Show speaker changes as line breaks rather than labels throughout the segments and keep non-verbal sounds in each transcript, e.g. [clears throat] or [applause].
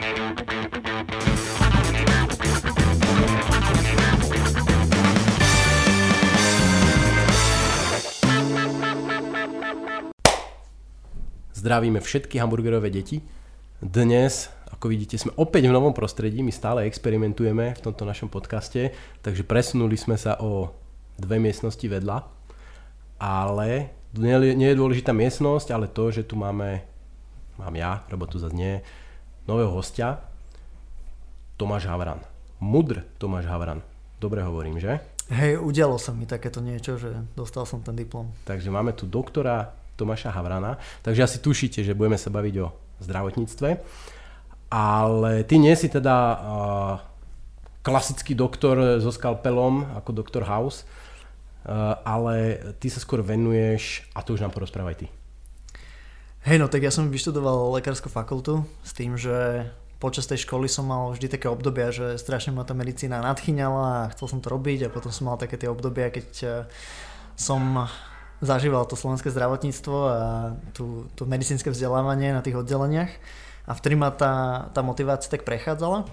Zdravíme všetky hamburgerové deti. Dnes, ako vidíte, sme opäť v novom prostredí, my stále experimentujeme v tomto našom podcaste, takže presunuli sme sa o dve miestnosti vedľa, ale nie, je dôležitá miestnosť, ale to, že tu máme, mám ja, lebo tu zase nie, nového hostia, Tomáš Havran. Mudr Tomáš Havran. Dobre hovorím, že?
Hej, udialo sa mi takéto niečo, že dostal som ten diplom.
Takže máme tu doktora Tomáša Havrana. Takže asi tušíte, že budeme sa baviť o zdravotníctve. Ale ty nie si teda uh, klasický doktor so skalpelom, ako doktor House, uh, ale ty sa skôr venuješ, a to už nám porozprávaj ty.
Hej, no tak ja som vyštudoval lekárskú fakultu s tým, že počas tej školy som mal vždy také obdobia, že strašne ma tá medicína nadchýňala a chcel som to robiť a potom som mal také tie obdobia, keď som zažíval to slovenské zdravotníctvo a tú, tú medicínske vzdelávanie na tých oddeleniach a vtedy ma tá, tá motivácia tak prechádzala.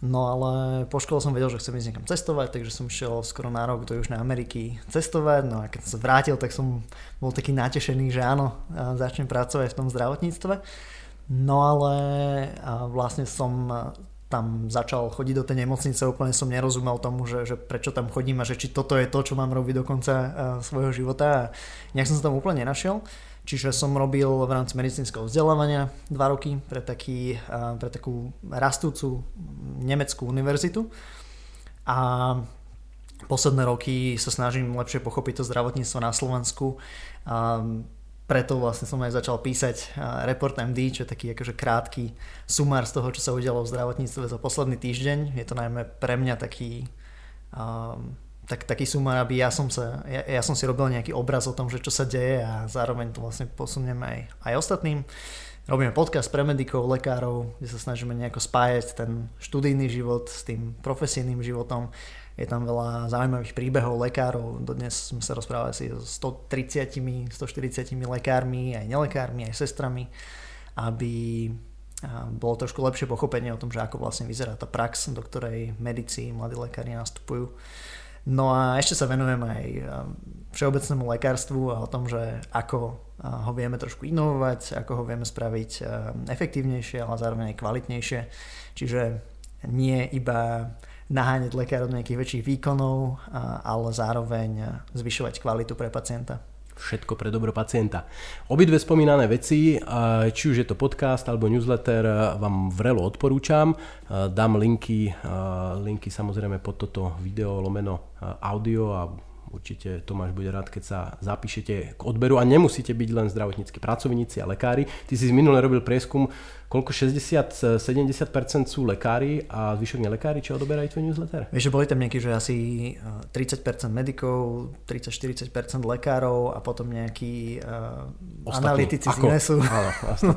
No ale po škole som vedel, že chcem ísť niekam cestovať, takže som šiel skoro na rok do Južnej Ameriky cestovať. No a keď som sa vrátil, tak som bol taký natešený, že áno, začnem pracovať v tom zdravotníctve. No ale vlastne som tam začal chodiť do tej nemocnice, úplne som nerozumel tomu, že, že prečo tam chodím a že či toto je to, čo mám robiť do konca uh, svojho života a nejak som sa tam úplne nenašiel. Čiže som robil v rámci medicínskeho vzdelávania dva roky pre, taký, uh, pre takú rastúcu nemeckú univerzitu a posledné roky sa snažím lepšie pochopiť to zdravotníctvo na Slovensku. Preto vlastne som aj začal písať Report MD, čo je taký akože krátky sumár z toho, čo sa udialo v zdravotníctve za posledný týždeň. Je to najmä pre mňa taký, um, tak, taký sumár, aby ja som, sa, ja, ja som si robil nejaký obraz o tom, že čo sa deje a zároveň to vlastne posunieme aj, aj ostatným. Robíme podcast pre medikov, lekárov, kde sa snažíme nejako spájať ten študijný život s tým profesijným životom je tam veľa zaujímavých príbehov lekárov. Dodnes sme sa rozprávali asi so 130, 140 lekármi, aj nelekármi, aj sestrami, aby bolo trošku lepšie pochopenie o tom, že ako vlastne vyzerá tá prax, do ktorej medici, mladí lekári nastupujú. No a ešte sa venujem aj všeobecnému lekárstvu a o tom, že ako ho vieme trošku inovovať, ako ho vieme spraviť efektívnejšie, ale zároveň aj kvalitnejšie. Čiže nie iba naháňať lekárov nejakých väčších výkonov, ale zároveň zvyšovať kvalitu pre pacienta.
Všetko pre dobro pacienta. Obidve spomínané veci, či už je to podcast alebo newsletter, vám vrelo odporúčam. Dám linky, linky samozrejme pod toto video lomeno audio a Určite Tomáš bude rád, keď sa zapíšete k odberu a nemusíte byť len zdravotníckí pracovníci a lekári. Ty si minule robil prieskum, koľko? 60-70% sú lekári a zvyšok nelekári, čo odoberajú tvoj newsletter?
Vieš, že boli tam nejakí, že asi 30% eh, medikov, 30-40% lekárov a potom nejakí uh, analytici z INESu. [laughs]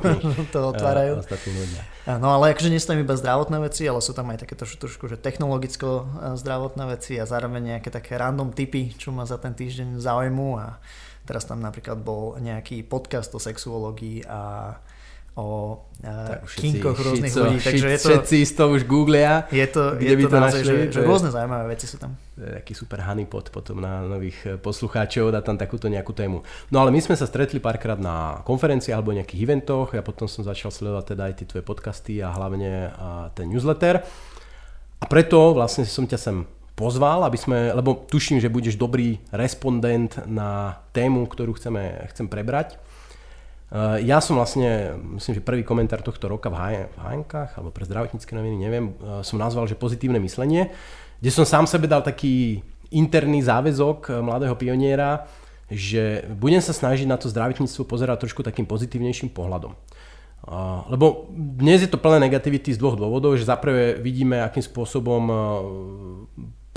[laughs] To otvárajú. Uh, no ale akože nie sú tam iba zdravotné veci, ale sú tam aj také trošku, trošku že technologicko zdravotné veci a zároveň nejaké také random typy, čo ma za ten týždeň zaujímu. A teraz tam napríklad bol nejaký podcast o sexuológii a o uh, kinkoch rôznych šico, ľudí.
Takže je to, všetci z toho už googlia,
je to, kde je by to, to naozaj, našli, že, že rôzne zaujímavé veci sú tam.
Taký super honeypot potom na nových eh, poslucháčov, dá tam takúto nejakú tému. No ale my sme sa stretli párkrát na konferencii alebo nejakých eventoch, ja potom som začal sledovať teda aj tie tvoje podcasty a hlavne a ten newsletter. A preto vlastne som ťa sem pozval, aby sme, lebo tuším, že budeš dobrý respondent na tému, ktorú chceme, chcem prebrať. Eh, ja som vlastne, myslím, že prvý komentár tohto roka v HNK alebo pre zdravotnícke noviny, neviem, eh, som nazval, že pozitívne myslenie, kde som sám sebe dal taký interný záväzok eh, mladého pioniera, že budem sa snažiť na to zdravotníctvo pozerať trošku takým pozitívnejším pohľadom. Lebo dnes je to plné negativity z dvoch dôvodov, že zaprvé vidíme, akým spôsobom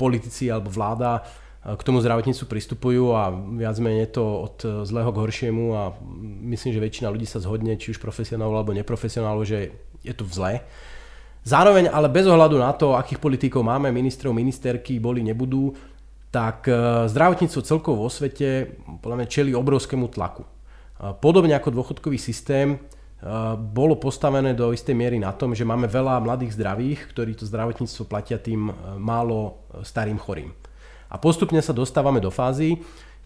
politici alebo vláda k tomu zdravotníctvu pristupujú a viac menej to od zlého k horšiemu a myslím, že väčšina ľudí sa zhodne, či už profesionálov alebo neprofesionálov, že je to zlé. Zároveň ale bez ohľadu na to, akých politikov máme, ministrov, ministerky, boli, nebudú, tak e, zdravotníctvo celkovo vo svete podľa mňa čeli obrovskému tlaku. Podobne ako dôchodkový systém, bolo postavené do istej miery na tom, že máme veľa mladých zdravých, ktorí to zdravotníctvo platia tým málo starým chorým. A postupne sa dostávame do fázy,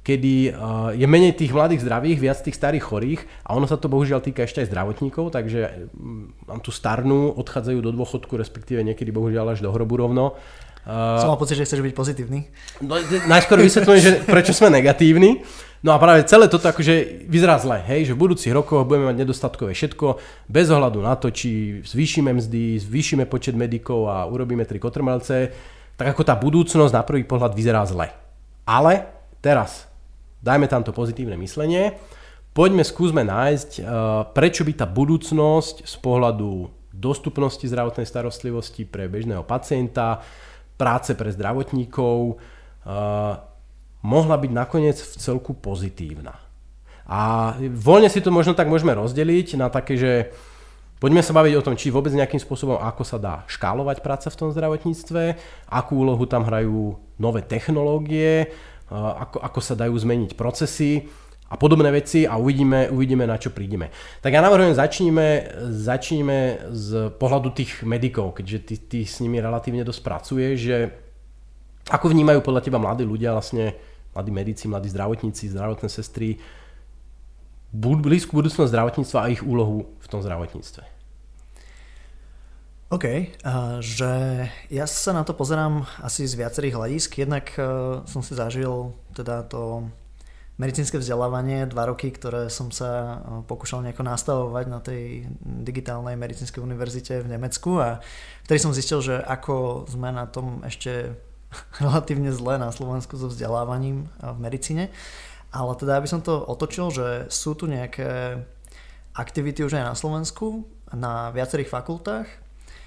kedy je menej tých mladých zdravých, viac tých starých chorých a ono sa to bohužiaľ týka ešte aj zdravotníkov, takže nám tu starnú, odchádzajú do dôchodku, respektíve niekedy bohužiaľ až do hrobu rovno
Uh, Som mal pocit, že chceš byť pozitívny.
No, najskôr vysvetľujem, že prečo sme negatívni. No a práve celé toto akože vyzerá zle, hej, že v budúcich rokoch budeme mať nedostatkové všetko, bez ohľadu na to, či zvýšime mzdy, zvýšime počet medikov a urobíme tri kotrmelce, tak ako tá budúcnosť na prvý pohľad vyzerá zle. Ale teraz dajme tam to pozitívne myslenie, poďme skúsme nájsť, uh, prečo by tá budúcnosť z pohľadu dostupnosti zdravotnej starostlivosti pre bežného pacienta, práce pre zdravotníkov uh, mohla byť nakoniec v celku pozitívna. A voľne si to možno tak môžeme rozdeliť na také, že poďme sa baviť o tom, či vôbec nejakým spôsobom, ako sa dá škálovať práca v tom zdravotníctve, akú úlohu tam hrajú nové technológie, ako, ako sa dajú zmeniť procesy a podobné veci a uvidíme, uvidíme na čo prídeme. Tak ja navrhujem, začníme, začníme z pohľadu tých medikov, keďže ty, ty s nimi relatívne dosť pracuješ, že ako vnímajú podľa teba mladí ľudia, vlastne mladí medici, mladí zdravotníci, zdravotné sestry, blízku budúcnosť zdravotníctva a ich úlohu v tom zdravotníctve?
OK, uh, že ja sa na to pozerám asi z viacerých hľadisk. Jednak uh, som si zažil teda to medicínske vzdelávanie, dva roky, ktoré som sa eh, pokúšal nejako nastavovať na tej digitálnej medicínskej univerzite v Nemecku a vtedy som zistil, že ako sme na tom ešte [laughs] relatívne zle na Slovensku so vzdelávaním eh, v medicíne. Ale teda, aby som to otočil, že sú tu nejaké aktivity už aj na Slovensku, na viacerých fakultách,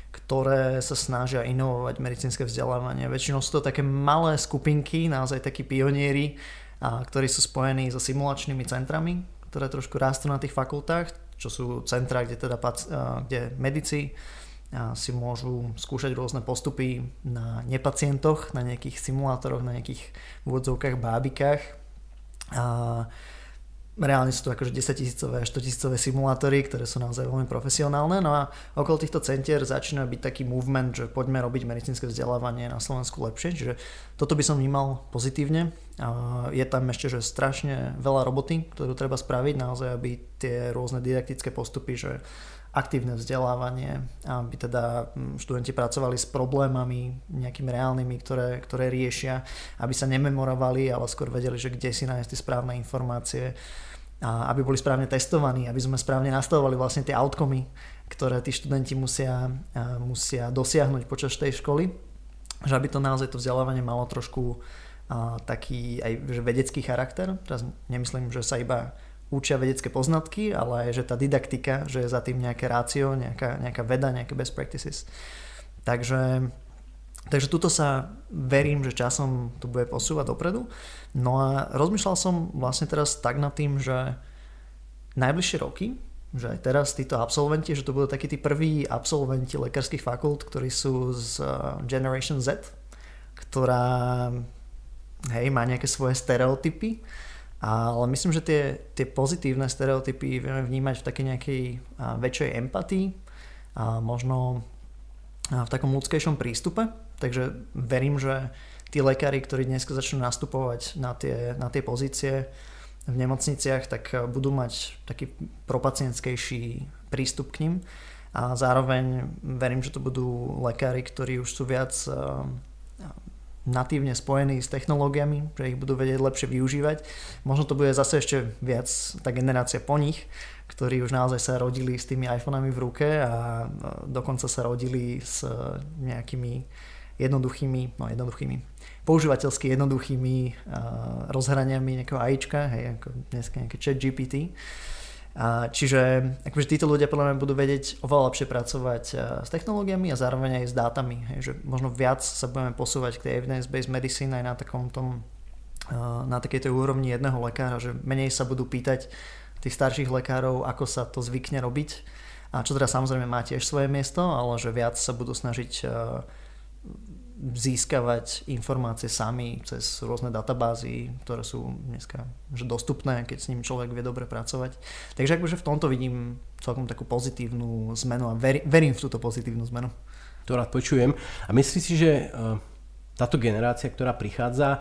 ktoré sa snažia inovovať medicínske vzdelávanie. Väčšinou sú to také malé skupinky, naozaj takí pionieri, ktorí sú spojení so simulačnými centrami, ktoré trošku rastú na tých fakultách, čo sú centra, kde, teda, kde medici si môžu skúšať rôzne postupy na nepacientoch, na nejakých simulátoroch, na nejakých vôdzovkách, bábikách. A reálne sú to akože 10 tisícové a 100 tisícové simulátory, ktoré sú naozaj veľmi profesionálne. No a okolo týchto centier začína byť taký movement, že poďme robiť medicínske vzdelávanie na Slovensku lepšie. Čiže toto by som vnímal pozitívne. Je tam ešte že strašne veľa roboty, ktorú treba spraviť, naozaj aby tie rôzne didaktické postupy, že aktívne vzdelávanie, aby teda hm, študenti pracovali s problémami nejakými reálnymi, ktoré, ktoré riešia, aby sa nememorovali, ale skôr vedeli, že kde si nájsť tie správne informácie, a aby boli správne testovaní, aby sme správne nastavovali vlastne tie outcomy, ktoré tí študenti musia, musia dosiahnuť počas tej školy, že aby to naozaj to vzdelávanie malo trošku taký aj vedecký charakter. Teraz nemyslím, že sa iba učia vedecké poznatky, ale aj, že tá didaktika, že je za tým nejaké rácio, nejaká, nejaká veda, nejaké best practices. Takže, takže tuto sa verím, že časom to bude posúvať dopredu. No a rozmýšľal som vlastne teraz tak nad tým, že najbližšie roky, že aj teraz títo absolventi, že to budú takí tí prví absolventi lekárskych fakult, ktorí sú z eh, Generation Z, ktorá hej, má nejaké svoje stereotypy ale myslím, že tie, tie pozitívne stereotypy vieme vnímať v takej nejakej väčšej empatii a možno v takom ľudskejšom prístupe. Takže verím, že tí lekári, ktorí dnes začnú nastupovať na tie, na tie pozície v nemocniciach, tak budú mať taký propacientskejší prístup k ním. A zároveň verím, že to budú lekári, ktorí už sú viac natívne spojení s technológiami, že ich budú vedieť lepšie využívať. Možno to bude zase ešte viac tá generácia po nich, ktorí už naozaj sa rodili s tými iPhonami v ruke a dokonca sa rodili s nejakými jednoduchými, no jednoduchými, používateľsky jednoduchými uh, rozhraniami nejakého AIčka, hej, ako dneska nejaké chat GPT. Čiže akože títo ľudia podľa mňa budú vedieť oveľa lepšie pracovať s technológiami a zároveň aj s dátami. Hej, že možno viac sa budeme posúvať k tej evidence-based medicine aj na takom tom na takej tej úrovni jedného lekára, že menej sa budú pýtať tých starších lekárov, ako sa to zvykne robiť. A čo teda samozrejme má tiež svoje miesto, ale že viac sa budú snažiť získavať informácie sami cez rôzne databázy, ktoré sú dneska že dostupné, keď s ním človek vie dobre pracovať. Takže akože v tomto vidím celkom takú pozitívnu zmenu a verím v túto pozitívnu zmenu.
To rád počujem. A myslíš si, že táto generácia, ktorá prichádza,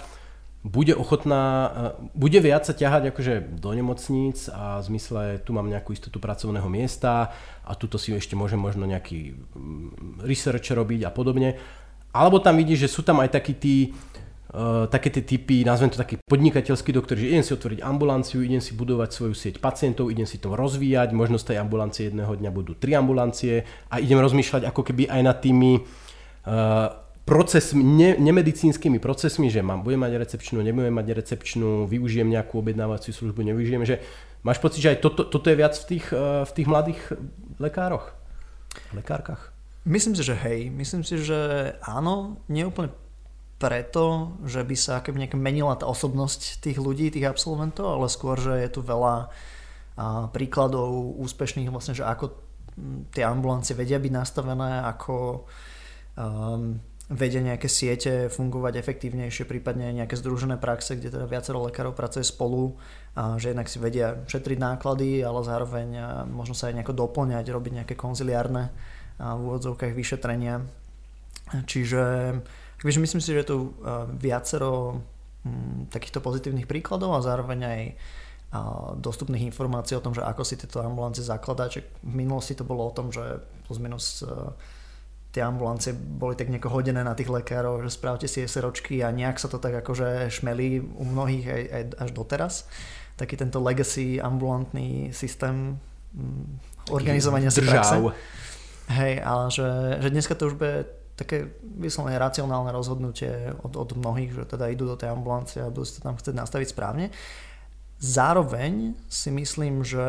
bude ochotná, bude viac sa ťahať akože do nemocníc a v zmysle tu mám nejakú istotu pracovného miesta a tuto si ešte môžem možno nejaký mm, research robiť a podobne. Alebo tam vidíš, že sú tam aj takí tí, uh, také tie typy, nazvem to taký podnikateľský doktor, že idem si otvoriť ambulanciu, idem si budovať svoju sieť pacientov, idem si to rozvíjať, možno z tej ambulancie jedného dňa budú tri ambulancie a idem rozmýšľať ako keby aj nad tými uh, proces, ne, nemedicínskymi procesmi, že mám, budem mať recepčnú, nebudem mať recepčnú, využijem nejakú objednávaciu službu, nevyužijem, že máš pocit, že aj toto, toto je viac v tých, eh, v tých mladých lekároch, lekárkach?
Myslím si, že hej. Myslím si, že áno, nie úplne preto, že by sa keby menila tá osobnosť tých ľudí, tých absolventov, ale skôr, že je tu veľa príkladov úspešných vlastne, že ako tie ambulancie vedia byť nastavené, ako um, vedia nejaké siete fungovať efektívnejšie, prípadne nejaké združené praxe, kde teda viacero lekárov pracuje spolu, a že jednak si vedia šetriť náklady, ale zároveň možno sa aj nejako doplňať, robiť nejaké konziliárne v úvodzovkách vyšetrenia. Čiže takže myslím si, že je tu viacero hm, takýchto pozitívnych príkladov a zároveň aj dostupných informácií o tom, že ako si tieto ambulancie zakladať. V minulosti to bolo o tom, že plus minus tie ambulancie boli tak nejako hodené na tých lekárov, že správte si SROčky a nejak sa to tak akože šmelí u mnohých aj, aj až doteraz. Taký tento legacy ambulantný systém mm, organizovania si praxe. Hej, ale že, že dneska to už bude také vyslovene racionálne rozhodnutie od, od mnohých, že teda idú do tej ambulancie a budú si to tam chcieť nastaviť správne. Zároveň si myslím, že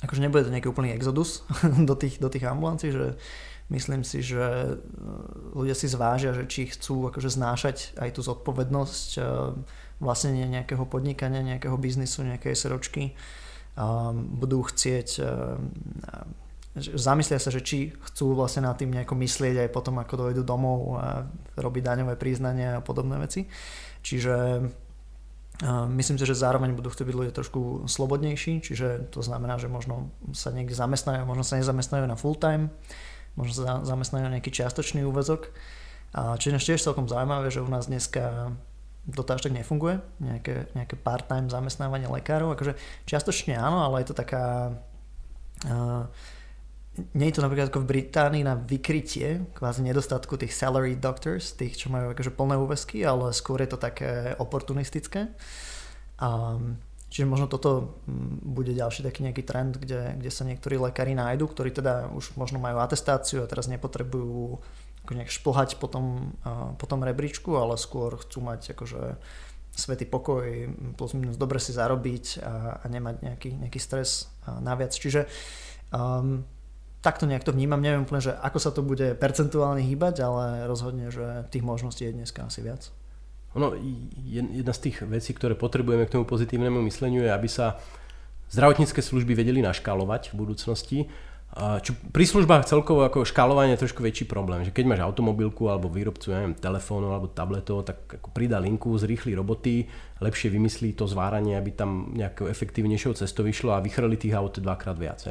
akože nebude to nejaký úplný exodus [laughs] do tých, do tých ambulancií, že myslím si, že e, ľudia si zvážia, že či chcú akože znášať aj tú zodpovednosť vlastne nejakého podnikania, nejakého biznisu, nejakej seročky. Budú chcieť e, zamyslia sa, že či chcú vlastne nad tým nejako myslieť aj potom, ako dojdu domov a robiť daňové priznania a podobné veci. Čiže myslím si, že zároveň budú chcieť byť ľudia trošku slobodnejší, čiže to znamená, že možno sa niekde zamestnajú, možno sa nezamestnajú na full time, možno sa zamestnajú na nejaký čiastočný úvezok. A čo je tiež celkom zaujímavé, že u nás dneska to až tak nefunguje, nejaké, nejaké part-time zamestnávanie lekárov, akože čiastočne áno, ale je to taká uh, nie je to napríklad ako v Británii na vykrytie kvázi nedostatku tých salary doctors, tých, čo majú akože plné úvesky, ale skôr je to také oportunistické. Um, Čiže možno toto mm, bude ďalší taký nejaký trend, kde, kde sa niektorí lekári nájdu, ktorí teda už možno majú atestáciu a teraz nepotrebujú ako nejak šplhať po tom, po tom rebríčku, ale skôr chcú mať akože svetý pokoj, plus minus dobre si zarobiť a, a nemať nejaký, nejaký stres naviac. Čiže um, takto nejak to vnímam, neviem úplne, že ako sa to bude percentuálne hýbať, ale rozhodne, že tých možností je dneska asi viac.
Ono, jedna z tých vecí, ktoré potrebujeme k tomu pozitívnemu mysleniu je, aby sa zdravotnícke služby vedeli naškálovať v budúcnosti. Čo pri službách celkovo ako škálovanie je trošku väčší problém, že keď máš automobilku alebo výrobcu ja neviem, telefónu alebo tabletov, tak ako pridá linku, zrýchli roboty, lepšie vymyslí to zváranie, aby tam nejakou efektívnejšou cestou vyšlo a vychrli tých aut dvakrát viac.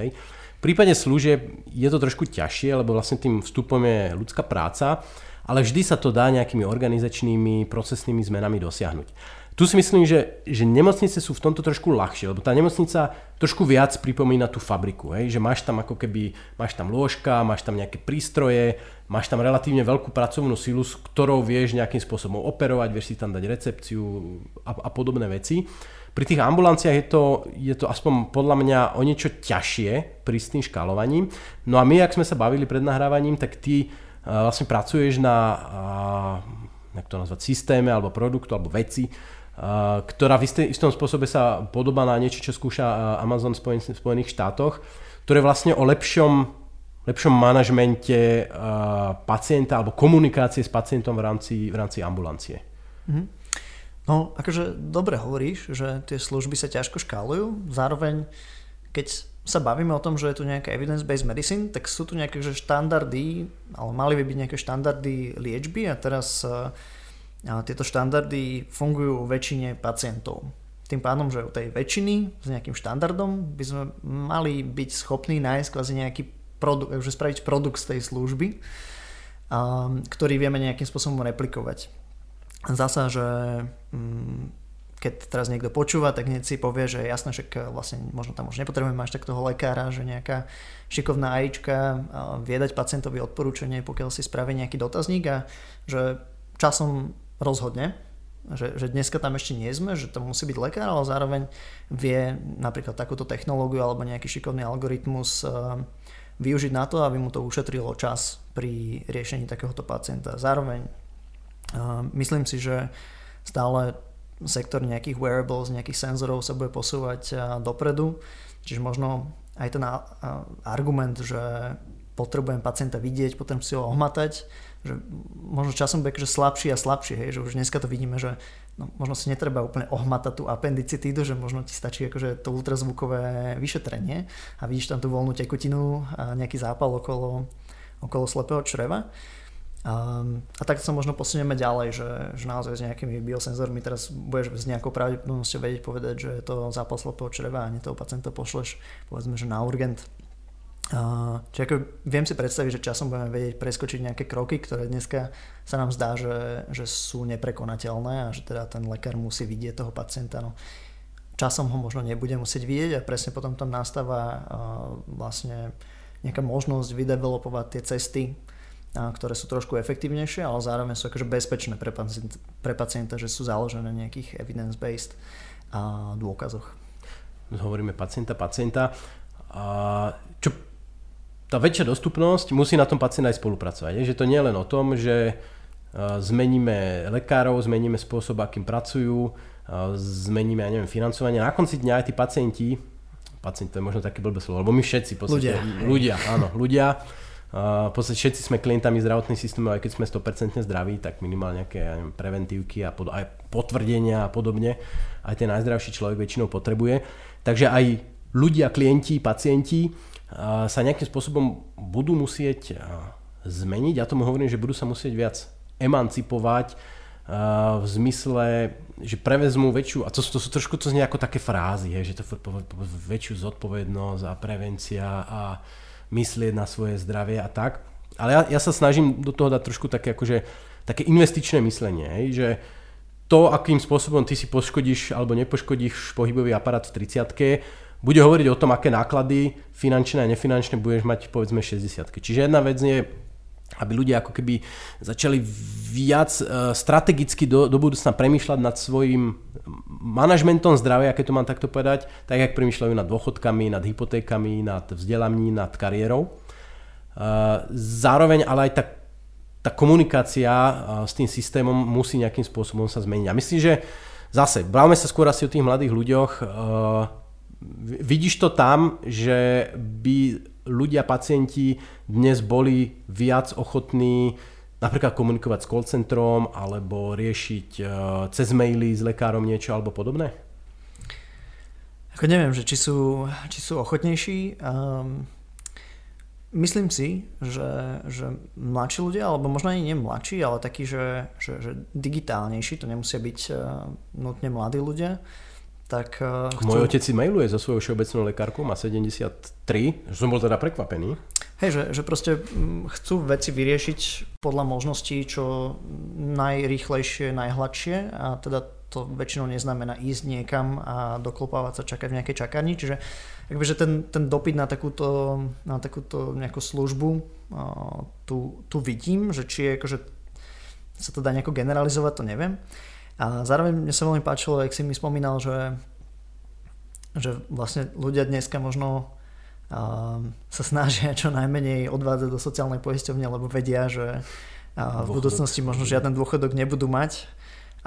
V prípade služieb je to trošku ťažšie, lebo vlastne tým vstupom je ľudská práca ale vždy sa to dá nejakými organizačnými, procesnými zmenami dosiahnuť. Tu si myslím, že, že nemocnice sú v tomto trošku ľahšie, lebo tá nemocnica trošku viac pripomína tú fabriku, hej? že máš tam ako keby, máš tam lôžka, máš tam nejaké prístroje, máš tam relatívne veľkú pracovnú silu, s ktorou vieš nejakým spôsobom operovať, vieš si tam dať recepciu a, a podobné veci. Pri tých ambulanciách je to, je to aspoň podľa mňa o niečo ťažšie pri s tým škalovaním. No a my, ak sme sa bavili pred nahrávaním, tak ty vlastne pracuješ na, jak to nazvať, systéme alebo produktu alebo veci, ktorá v istom spôsobe sa podobá na niečo, čo skúša Amazon v Spojených štátoch, ktoré vlastne o lepšom, lepšom manažmente pacienta alebo komunikácie s pacientom v rámci, v rámci ambulancie. Mm-hmm.
No, akože dobre hovoríš, že tie služby sa ťažko škálujú, zároveň keď sa bavíme o tom, že je tu nejaká evidence-based medicine, tak sú tu nejaké že štandardy, ale mali by byť nejaké štandardy liečby a teraz a tieto štandardy fungujú väčšine pacientov. Tým pádom, že u tej väčšiny s nejakým štandardom by sme mali byť schopní nájsť kvázi nejaký produkt, že spraviť produkt z tej služby, ktorý vieme nejakým spôsobom replikovať. Zasa, že mm, keď teraz niekto počúva, tak hneď si povie, že jasné, že vlastne možno tam už nepotrebujeme až tak toho lekára, že nejaká šikovná AIčka vie dať pacientovi odporúčanie, pokiaľ si spraví nejaký dotazník a že časom rozhodne, že, že dneska tam ešte nie sme, že to musí byť lekár, ale zároveň vie napríklad takúto technológiu alebo nejaký šikovný algoritmus využiť na to, aby mu to ušetrilo čas pri riešení takéhoto pacienta. Zároveň myslím si, že stále sektor nejakých wearables, nejakých senzorov sa bude posúvať dopredu. Čiže možno aj ten argument, že potrebujem pacienta vidieť, potrebujem si ho ohmatať, že možno časom bude že slabší a slabší, hej, že už dneska to vidíme, že no, možno si netreba úplne ohmatať tú appendicitídu, že možno ti stačí akože to ultrazvukové vyšetrenie a vidíš tam tú voľnú tekutinu a nejaký zápal okolo, okolo slepého čreva. Um, a tak sa možno posunieme ďalej, že, že naozaj s nejakými biosenzormi teraz budeš s nejakou pravdepodobnosťou vedieť povedať, že je to zápal slepého čreva a nie toho pacienta pošleš povedzme, že na urgent. Uh, čiže ako viem si predstaviť, že časom budeme vedieť preskočiť nejaké kroky, ktoré dneska sa nám zdá, že, že sú neprekonateľné a že teda ten lekár musí vidieť toho pacienta. No, časom ho možno nebude musieť vidieť a presne potom tam nastáva uh, vlastne nejaká možnosť vydevelopovať tie cesty, ktoré sú trošku efektívnejšie, ale zároveň sú akože bezpečné pre pacienta, pre pacienta že sú založené na nejakých evidence-based dôkazoch.
Hovoríme pacienta, pacienta. A čo tá väčšia dostupnosť musí na tom pacient aj spolupracovať. Je, že to nie je len o tom, že zmeníme lekárov, zmeníme spôsob, akým pracujú, zmeníme, ja neviem, financovanie. Na konci dňa aj tí pacienti, pacienti to je možno také blbé slovo, lebo my všetci, podstate, ľudia, ľudia, áno, ľudia, v podstate všetci sme klientami zdravotných systémov, aj keď sme 100% zdraví, tak minimálne nejaké neviem, preventívky a pod, aj potvrdenia a podobne. Aj ten najzdravší človek väčšinou potrebuje. Takže aj ľudia, klienti, pacienti sa nejakým spôsobom budú musieť zmeniť. Ja tomu hovorím, že budú sa musieť viac emancipovať v zmysle, že prevezmú väčšiu, a to, to sú trošku to znie ako také frázy, že to väčšiu zodpovednosť a prevencia a myslieť na svoje zdravie a tak. Ale ja, ja sa snažím do toho dať trošku také, akože, také investičné myslenie, hej, že to, akým spôsobom ty si poškodíš alebo nepoškodíš pohybový aparát v 30 bude hovoriť o tom, aké náklady finančné a nefinančné budeš mať povedzme 60 Čiže jedna vec je aby ľudia ako keby začali viac uh, strategicky do, do budúcna premýšľať nad svojim manažmentom zdravia, keď to mám takto povedať, tak jak premýšľajú nad dôchodkami, nad hypotékami, nad vzdelaním, nad kariérou. Uh, zároveň ale aj tá, tá komunikácia uh, s tým systémom musí nejakým spôsobom sa zmeniť. A myslím, že zase, bavme sa skôr asi o tých mladých ľuďoch, vidíš to tam, že by ľudia, pacienti dnes boli viac ochotní napríklad komunikovať s call centrom alebo riešiť uh, cez maily s lekárom niečo alebo podobné?
Ako neviem, že či sú, či sú ochotnejší. Um, myslím si, že, že mladší ľudia, alebo možno ani nie mladší, ale takí, že, že, že digitálnejší, to nemusia byť uh, nutne mladí ľudia, tak... Uh,
chcú... Môj otec si mailuje so svojou všeobecnou lekárkou, má 73, som bol teda prekvapený.
Hej, že, že proste mm, chcú veci vyriešiť podľa možností čo najrýchlejšie, najhladšie a teda to väčšinou neznamená ísť niekam a doklopávať sa, čakať v nejakej čakarni, čiže akby, že ten, ten dopyt na takúto, na takúto nejakú službu uh, tu, tu vidím, že či je akože sa to dá nejako generalizovať, to neviem. A zároveň mne sa veľmi páčilo, ak si mi spomínal, že, že vlastne ľudia dneska možno uh, sa snažia čo najmenej odvádzať do sociálnej poisťovne, lebo vedia, že uh, v budúcnosti možno žiaden dôchodok nebudú mať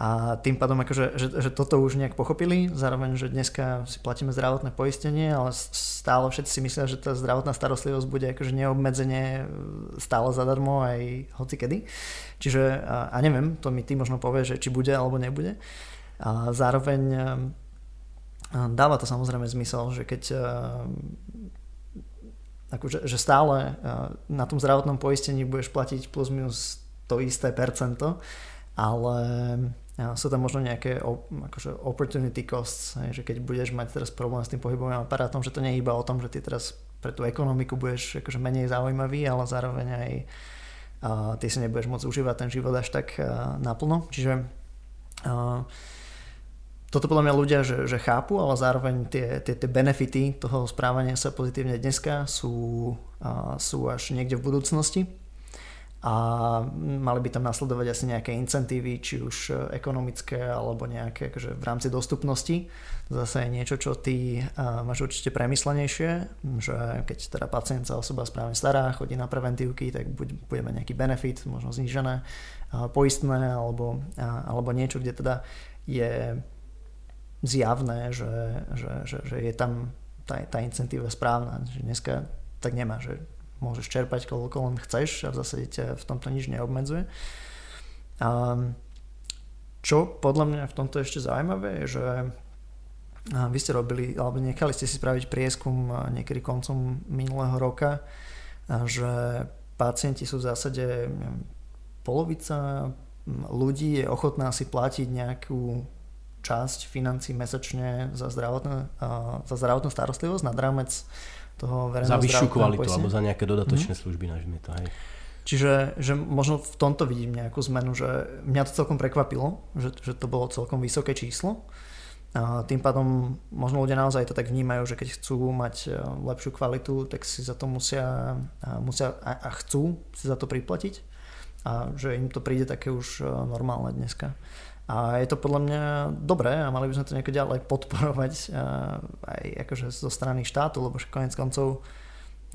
a tým pádom akože, že, že toto už nejak pochopili, zároveň, že dneska si platíme zdravotné poistenie, ale stále všetci si myslia, že tá zdravotná starostlivosť bude akože neobmedzenie stále zadarmo aj hoci kedy. Čiže, a, neviem, to mi ty možno povie, že či bude alebo nebude. A zároveň dáva to samozrejme zmysel, že keď akože, že stále na tom zdravotnom poistení budeš platiť plus minus to isté percento, ale sú tam možno nejaké akože opportunity costs, že keď budeš mať teraz problém s tým pohybovým aparátom, že to nie je iba o tom, že ty teraz pre tú ekonomiku budeš akože menej zaujímavý, ale zároveň aj uh, ty si nebudeš môcť užívať ten život až tak naplno. Čiže uh, toto podľa mňa ľudia, že, že chápu, ale zároveň tie, tie, tie benefity toho správania sa pozitívne dneska sú, uh, sú až niekde v budúcnosti a mali by tam nasledovať asi nejaké incentívy, či už ekonomické alebo nejaké akože v rámci dostupnosti. Zase je niečo, čo ty uh, máš určite premyslenejšie, že keď teda pacient sa osoba správne stará, chodí na preventívky, tak buď budeme nejaký benefit, možno znížené uh, poistné alebo, alebo niečo, kde teda je zjavné, že, že, že, že je tam tá, tá incentíva správna. Že dneska tak nemá, že môžeš čerpať koľko len chceš a v zásade ťa v tomto nič neobmedzuje. A čo podľa mňa v tomto ešte zaujímavé je, že vy ste robili, alebo nechali ste si spraviť prieskum niekedy koncom minulého roka, že pacienti sú v zásade polovica ľudí je ochotná si platiť nejakú časť financí mesačne za, zdravotné, za zdravotnú starostlivosť nad rámec toho
verejného Za vyššiu kvalitu poistenia. alebo za nejaké dodatočné mm-hmm. služby, nažme to. Hej.
Čiže že možno v tomto vidím nejakú zmenu, že mňa to celkom prekvapilo, že, že to bolo celkom vysoké číslo. A tým pádom možno ľudia naozaj to tak vnímajú, že keď chcú mať e, lepšiu kvalitu, tak si za to musia, musia a, a chcú si za to priplatiť a že im to príde také už e, normálne dneska. A je to podľa mňa dobré a mali by sme to nejako ďalej podporovať aj akože zo strany štátu, lebo konec koncov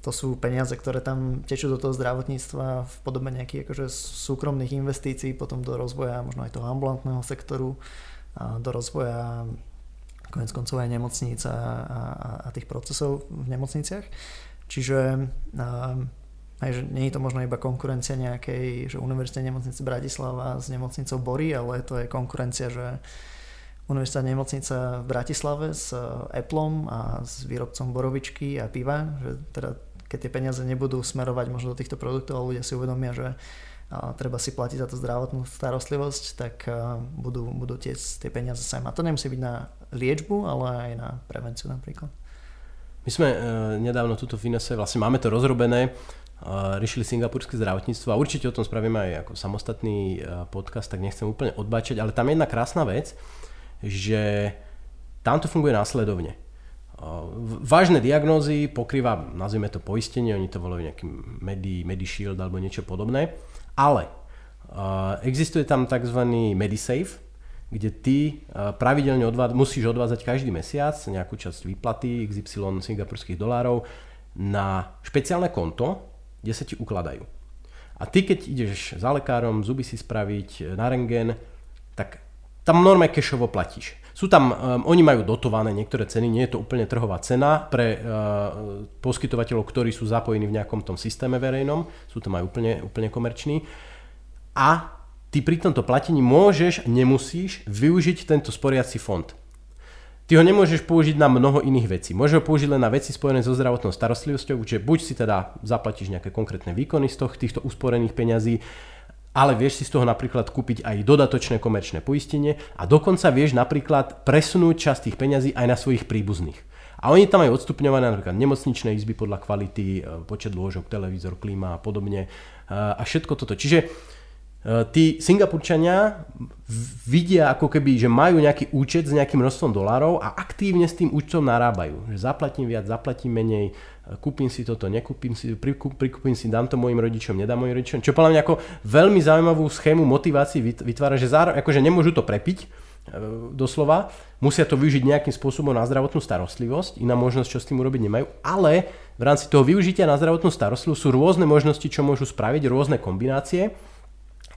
to sú peniaze, ktoré tam tečú do toho zdravotníctva v podobe nejakých akože súkromných investícií, potom do rozvoja možno aj toho ambulantného sektoru, a do rozvoja konec koncov aj nemocníc a, a, a tých procesov v nemocniciach. Čiže aj, že nie je to možno iba konkurencia nejakej, že Univerzita nemocnice Bratislava s nemocnicou Bory, ale to je konkurencia, že Univerzita nemocnica v Bratislave s Appleom a s výrobcom borovičky a piva, že teda keď tie peniaze nebudú smerovať možno do týchto produktov a ľudia si uvedomia, že a treba si platiť za tú zdravotnú starostlivosť, tak budú, budú tie, tie peniaze sem. A to nemusí byť na liečbu, ale aj na prevenciu napríklad.
My sme e, nedávno tuto v Inese, vlastne máme to rozrobené, riešili singapurské zdravotníctvo a určite o tom spravíme aj ako samostatný e, podcast, tak nechcem úplne odbačať, ale tam je jedna krásna vec, že tam to funguje následovne. Vážne diagnózy pokrýva, nazvime to poistenie, oni to volajú nejaký Medi, MediShield alebo niečo podobné, ale existuje tam tzv. MediSafe, kde ty pravidelne odvád- musíš odvádzať každý mesiac nejakú časť výplaty XY singapurských dolárov na špeciálne konto, kde sa ti ukladajú. A ty keď ideš za lekárom, zuby si spraviť na rengen, tak tam norme kešovo platíš. Sú tam, um, oni majú dotované niektoré ceny, nie je to úplne trhová cena pre uh, poskytovateľov, ktorí sú zapojení v nejakom tom systéme verejnom, sú tam aj úplne, úplne komerční. A ty pri tomto platení môžeš, nemusíš využiť tento sporiaci fond. Ty ho nemôžeš použiť na mnoho iných vecí. Môžeš ho použiť len na veci spojené so zdravotnou starostlivosťou, že buď si teda zaplatíš nejaké konkrétne výkony z toho, týchto usporených peňazí, ale vieš si z toho napríklad kúpiť aj dodatočné komerčné poistenie a dokonca vieš napríklad presunúť časť tých peňazí aj na svojich príbuzných. A oni tam majú odstupňované napríklad nemocničné izby podľa kvality, e, počet lôžok, televízor, klíma a podobne e, a všetko toto. Čiže tí Singapurčania vidia ako keby, že majú nejaký účet s nejakým množstvom dolárov a aktívne s tým účtom narábajú. Že zaplatím viac, zaplatím menej, e, kúpim si toto, nekúpim si, prikúpim si, dám to mojim rodičom, nedám mojim rodičom. Čo podľa mňa ako veľmi zaujímavú schému motivácií vytvára, že zároveň, akože nemôžu to prepiť, e, doslova, musia to využiť nejakým spôsobom na zdravotnú starostlivosť, iná možnosť, čo s tým urobiť nemajú, ale v rámci toho využitia na zdravotnú starostlivosť sú rôzne možnosti, čo môžu spraviť, rôzne kombinácie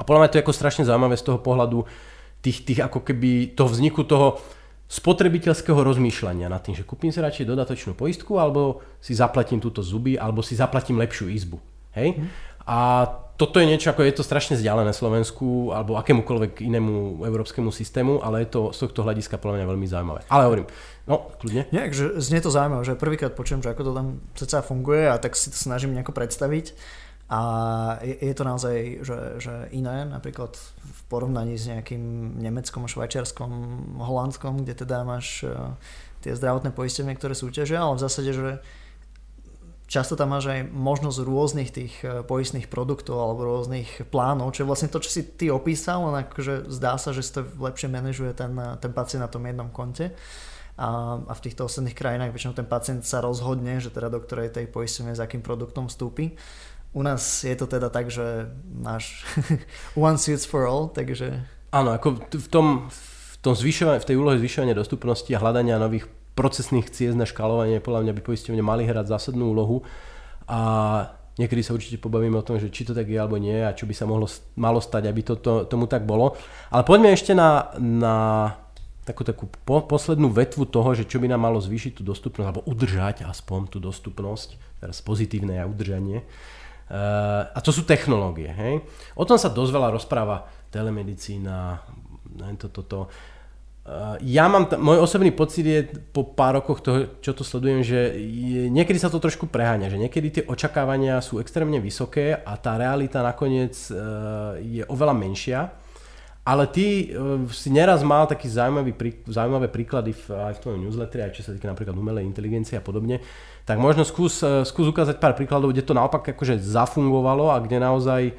a podľa mňa to je ako strašne zaujímavé z toho pohľadu tých, tých ako keby toho vzniku toho spotrebiteľského rozmýšľania nad tým, že kúpim si radšej dodatočnú poistku, alebo si zaplatím túto zuby, alebo si zaplatím lepšiu izbu. Hej? Mm. A toto je niečo, ako je to strašne vzdialené Slovensku alebo akémukoľvek inému európskemu systému, ale je to z tohto hľadiska podľa mňa veľmi zaujímavé. Ale hovorím, no, kľudne.
Nie, že znie to zaujímavé, že prvýkrát počujem, že ako to tam ceca funguje a tak si to snažím nejako predstaviť. A je, je to naozaj že, že iné, napríklad v porovnaní s nejakým Nemeckom, Švajčiarskom, Holandskom, kde teda máš uh, tie zdravotné poistenie, ktoré súťažia, ale v zásade, že často tam máš aj možnosť rôznych tých e, poistných produktov alebo rôznych plánov, čo je vlastne to, čo si ty opísal, len akože zdá sa, že si to lepšie manažuje ten, e, ten pacient na tom jednom konte. A, a v týchto ostatných krajinách väčšinou ten pacient sa rozhodne, že teda do ktorej tej poistenie s akým produktom vstúpi. U nás je to teda tak, že máš [laughs] one suits for all, takže...
Áno, ako v tom, v, tom v tej úlohe zvyšovania dostupnosti a hľadania nových procesných ciest na škálovanie podľa mňa by poisťovne mali hrať zásadnú úlohu a niekedy sa určite pobavíme o tom, že či to tak je alebo nie a čo by sa mohlo, malo stať, aby to, to, tomu tak bolo. Ale poďme ešte na, na takú, takú po, poslednú vetvu toho, že čo by nám malo zvýšiť tú dostupnosť alebo udržať aspoň tú dostupnosť, teraz pozitívne a udržanie. Uh, a to sú technológie. Hej? O tom sa dosť veľa rozpráva telemedicína, toto, toto. Eh, ja mám, t- môj osobný pocit je po pár rokoch toho, čo to sledujem, že je, niekedy sa to trošku preháňa, že niekedy tie očakávania sú extrémne vysoké a tá realita nakoniec uh, je oveľa menšia. Ale ty uh, si neraz mal taký zaujímavý, prí, zaujímavé príklady v, aj v tvojom newsletteri, aj čo sa týka napríklad umelej inteligencie a podobne. Tak možno skús, uh, skús ukázať pár príkladov, kde to naopak akože zafungovalo a kde naozaj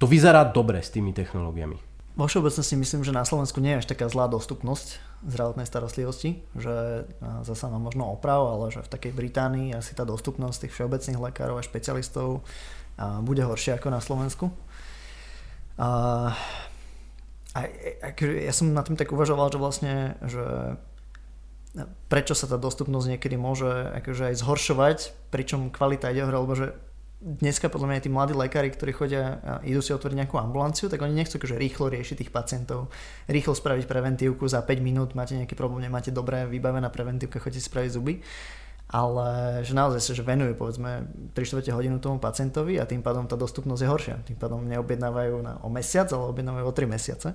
to vyzerá dobre s tými technológiami.
Vo všeobecnosti myslím, že na Slovensku nie je až taká zlá dostupnosť zdravotnej starostlivosti, že zasa mám možno oprav, ale že v takej Británii asi tá dostupnosť tých všeobecných lekárov a špecialistov bude horšia ako na Slovensku. A, a, a ja som na tým tak uvažoval, že vlastne, že prečo sa tá dostupnosť niekedy môže akože aj zhoršovať, pričom kvalita ide hore, lebo že dneska podľa mňa aj tí mladí lekári, ktorí chodia a idú si otvoriť nejakú ambulanciu, tak oni nechcú akože rýchlo riešiť tých pacientov, rýchlo spraviť preventívku za 5 minút, máte nejaký problém, nemáte dobré vybavená preventívka, chodíte si spraviť zuby, ale že naozaj sa že venujú povedzme 3 hodinu tomu pacientovi a tým pádom tá dostupnosť je horšia. Tým pádom neobjednávajú na, o mesiac, ale objednávajú o 3 mesiace.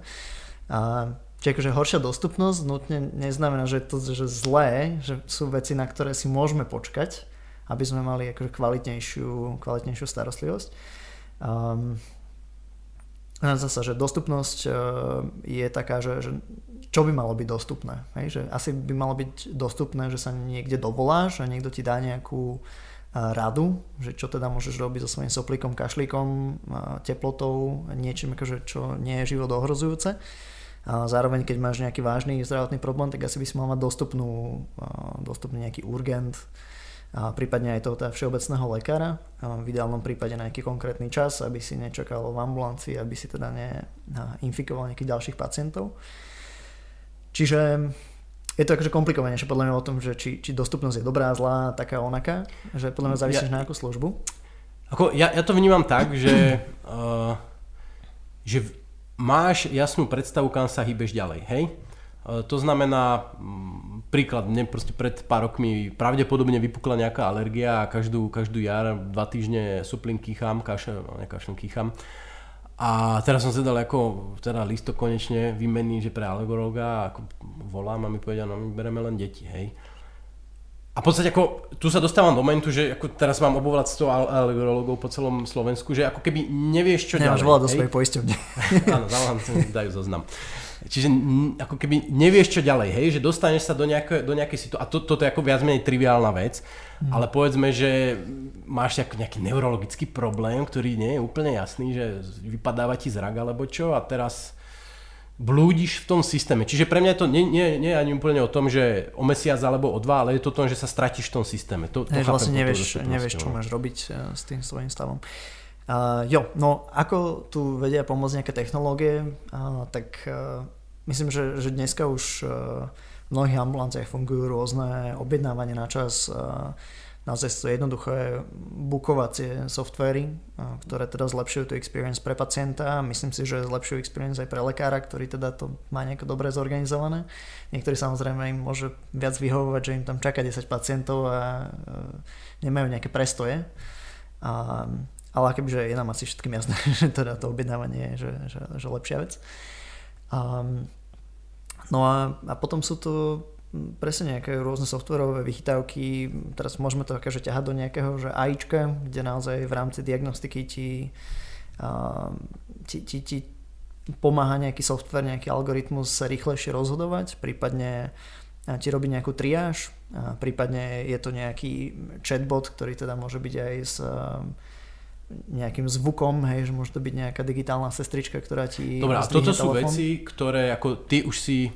A Čiže akože horšia dostupnosť nutne neznamená, že je to že zlé, že sú veci, na ktoré si môžeme počkať, aby sme mali akože kvalitnejšiu, kvalitnejšiu starostlivosť. Um, zase, že dostupnosť uh, je taká, že, že čo by malo byť dostupné. Hej? Že asi by malo byť dostupné, že sa niekde dovoláš a niekto ti dá nejakú uh, radu, že čo teda môžeš robiť so svojím soplíkom, kašlíkom, uh, teplotou, niečím, akože, čo nie je život ohrozujúce. A zároveň, keď máš nejaký vážny zdravotný problém, tak asi by si mal mať dostupnú, dostupný nejaký urgent, a prípadne aj toho teda všeobecného lekára, v ideálnom prípade na nejaký konkrétny čas, aby si nečakal v ambulancii, aby si teda neinfikoval nejakých ďalších pacientov. Čiže je to akože komplikovanejšie podľa mňa o tom, že či, či dostupnosť je dobrá, zlá, taká onaká, že podľa mňa závisíš ja, na akú službu.
Ako, ja, ja to vnímam tak, že, uh, [clears throat] že máš jasnú predstavu, kam sa hýbeš ďalej, hej? Uh, to znamená, príklad, mne proste pred pár rokmi pravdepodobne vypukla nejaká alergia a každú, každú jar, dva týždne suplín kýcham, kašel, no kýcham. A teraz som si dal ako teda listok konečne vymenný, že pre alergologa ako volám a mi povedia, no my bereme len deti, hej. A v podstate ako, tu sa dostávam do momentu, že ako teraz mám obovať 100 alergologov po celom Slovensku, že ako keby nevieš čo
Nemáš ďalej. Nemáš volať do svojej poisťovne. [laughs]
Áno, zavolám, dajú zoznam. Čiže ako keby nevieš čo ďalej, hej, že dostaneš sa do, nejaké, do nejakej situácie, a to, toto je ako viac menej triviálna vec, mm. ale povedzme, že máš nejaký neurologický problém, ktorý nie je úplne jasný, že vypadáva ti zrak alebo čo a teraz blúdiš v tom systéme. Čiže pre mňa to nie, nie, nie je ani úplne o tom, že o mesiac alebo o dva, ale je to o tom, že sa stratíš v tom systéme. To, to
Než vlastne nevieš, nevieš, čo máš robiť eh, s tým svojím stavom. Uh, jo, no ako tu vedia pomôcť nejaké technológie, uh, tak uh, myslím, že, že dneska už uh, v mnohých ambulanciách fungujú rôzne objednávanie na čas, uh, naozaj sú to jednoduché bukovacie softvery, uh, ktoré teda zlepšujú tú experience pre pacienta. Myslím si, že zlepšujú experience aj pre lekára, ktorý teda to má nejako dobre zorganizované. Niektorí samozrejme im môže viac vyhovovať, že im tam čaká 10 pacientov a uh, nemajú nejaké prestoje. A ale kebyže je nám asi všetkým jasné, [laughs] že teda to objednávanie je že, že, že lepšia vec. Um, no a, a potom sú tu presne nejaké rôzne softwarové vychytávky, teraz môžeme to akože ťahať do nejakého že AIčka, kde naozaj v rámci diagnostiky ti, uh, ti, ti, ti pomáha nejaký software, nejaký algoritmus sa rýchlejšie rozhodovať, prípadne ti robí nejakú triáž, prípadne je to nejaký chatbot, ktorý teda môže byť aj s nejakým zvukom, hej, že môže to byť nejaká digitálna sestrička, ktorá ti...
Dobre, a toto sú veci, ktoré ako ty už si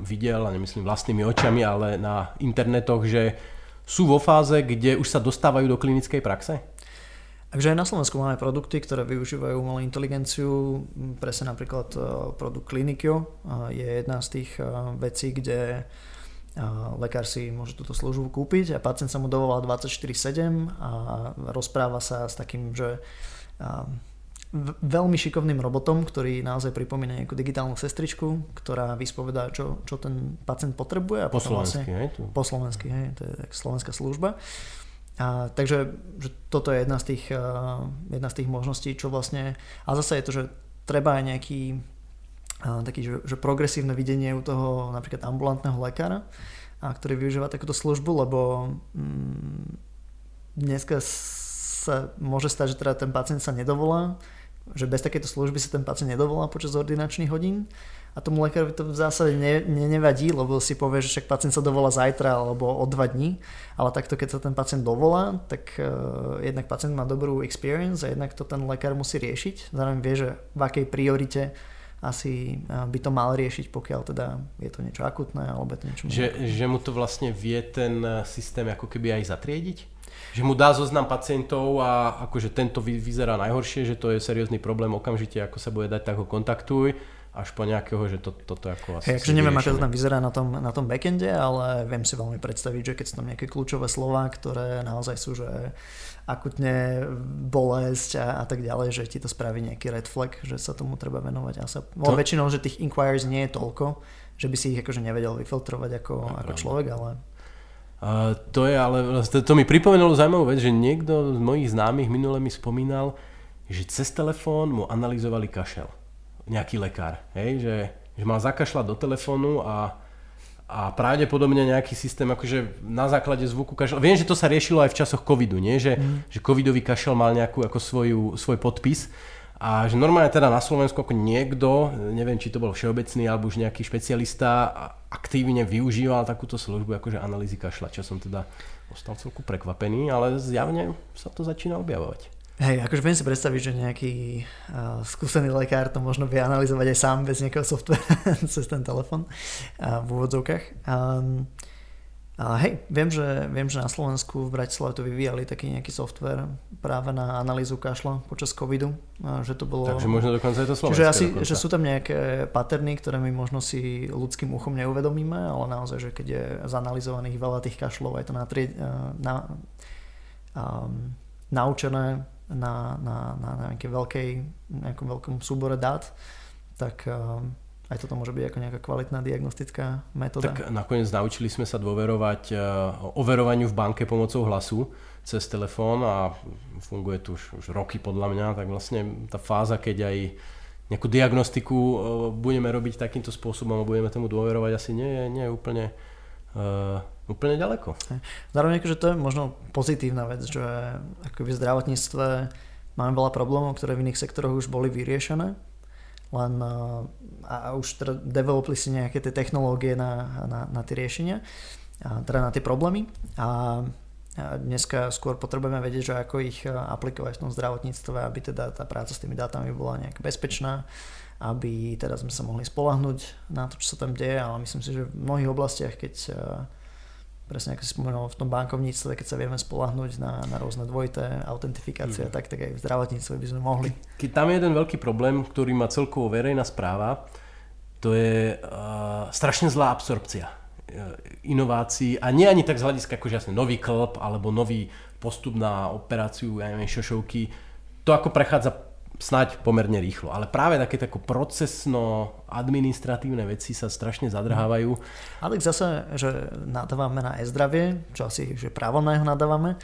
videl, a nemyslím vlastnými očami, ale na internetoch, že sú vo fáze, kde už sa dostávajú do klinickej praxe?
Takže aj na Slovensku máme produkty, ktoré využívajú umelú inteligenciu. Presne napríklad e, produkt Klinikio je jedna z tých e, vecí, kde e, lekár si môže túto službu kúpiť a pacient sa mu dovolá 24-7 a rozpráva sa s takým, že veľmi šikovným robotom, ktorý naozaj pripomína nejakú digitálnu sestričku, ktorá vyspovedá, čo, čo ten pacient potrebuje. A
po slovensky, vlastne, hej?
Po slovensky, hej, to je slovenská služba. A, takže že toto je jedna z, tých, uh, jedna z tých možností, čo vlastne... A zase je to, že treba aj nejaký uh, taký, že, že progresívne videnie u toho napríklad ambulantného lekára, a ktorý využíva takúto službu, lebo mm, dneska sa môže stať, že teda ten pacient sa nedovolá, že bez takéto služby sa ten pacient nedovolá počas ordinačných hodín a tomu lekárovi to v zásade ne, ne, nevadí, lebo si povie, že však pacient sa dovolá zajtra alebo o dva dní, ale takto keď sa ten pacient dovolá, tak uh, jednak pacient má dobrú experience a jednak to ten lekár musí riešiť. Zároveň vie, že v akej priorite asi uh, by to mal riešiť, pokiaľ teda je to niečo akutné alebo je to niečo...
Že, že mu to vlastne vie ten uh, systém ako keby aj zatriediť? Že mu dá zoznam pacientov a akože tento vyzerá najhoršie, že to je seriózny problém okamžite, ako sa bude dať, tak ho kontaktuj až po nejakého, že to, toto ako
asi... Hey, akože neviem, ako to tam vyzerá na tom, na tom backende, ale viem si veľmi predstaviť, že keď sú tam nejaké kľúčové slova, ktoré naozaj sú, že akutne bolesť a, a tak ďalej, že ti to spraví nejaký red flag, že sa tomu treba venovať. A sa, to... väčšinou, že tých inquiries nie je toľko, že by si ich akože nevedel vyfiltrovať ako, ako človek, ale...
Uh, to je ale, to, to mi pripomenulo zaujímavú vec, že niekto z mojich známych minule mi spomínal, že cez telefón mu analyzovali kašel nejaký lekár, hej, že, že mal zakašľať do telefónu a, a pravdepodobne nejaký systém akože na základe zvuku kašľa. Viem, že to sa riešilo aj v časoch covidu, nie? Že, mm. že covidový kašel mal nejakú ako svoju, svoj podpis a že normálne teda na Slovensku ako niekto, neviem či to bol všeobecný alebo už nejaký špecialista, aktívne využíval takúto službu akože analýzy kašľa, čo som teda ostal celku prekvapený, ale zjavne sa to začína objavovať.
Hej, akože viem si predstaviť, že nejaký uh, skúsený lekár to možno vie analyzovať aj sám bez nejakého softvera [laughs] cez ten telefon uh, v úvodzovkách. Um, a hej, viem že, viem, že na Slovensku v Bratislave to vyvíjali taký nejaký software práve na analýzu kašla počas covidu. A že to bolo...
Takže možno dokonca je to slovenské.
Čiže asi, že sú tam nejaké paterny, ktoré my možno si ľudským uchom neuvedomíme, ale naozaj, že keď je zanalizovaných veľa tých kašlov, aj to na, na, um, naučené na, na, na nejakej veľkej, nejakom veľkom súbore dát, tak eh, aj toto môže byť ako nejaká kvalitná diagnostická metóda.
Tak nakoniec naučili sme sa dôverovať eh, overovaniu v banke pomocou hlasu cez telefón a funguje tu už, už roky podľa mňa, tak vlastne tá fáza, keď aj nejakú diagnostiku eh, budeme robiť takýmto spôsobom a budeme tomu dôverovať, asi nie je, nie je úplne uh, úplne ďaleko.
Zároveň akože to je možno pozitívna vec, že akoby v zdravotníctve máme veľa problémov, ktoré v iných sektoroch už boli vyriešené, len a už teda developli si nejaké tie technológie na, na, na tie riešenia, teda na tie problémy. A dneska skôr potrebujeme vedieť, že ako ich aplikovať v tom zdravotníctve, aby teda tá práca s tými dátami bola nejak bezpečná, aby teda sme sa mohli spolahnuť na to, čo sa tam deje, ale myslím si, že v mnohých oblastiach, keď presne ako si spomenul v tom bankovníctve, keď sa vieme spolahnúť na, na rôzne dvojité autentifikácie, mm. tak, tak aj v zdravotníctve by sme mohli.
Keď tam je jeden veľký problém, ktorý má celkovo verejná správa, to je uh, strašne zlá absorpcia uh, inovácií a nie ani tak z hľadiska akože jasne nový klb alebo nový postup na operáciu, ja neviem, šošovky. To ako prechádza snať pomerne rýchlo. Ale práve také tako procesno-administratívne veci sa strašne zadrhávajú.
Ale zase, že nadávame na e-zdravie, čo asi že právom na jeho nadávame,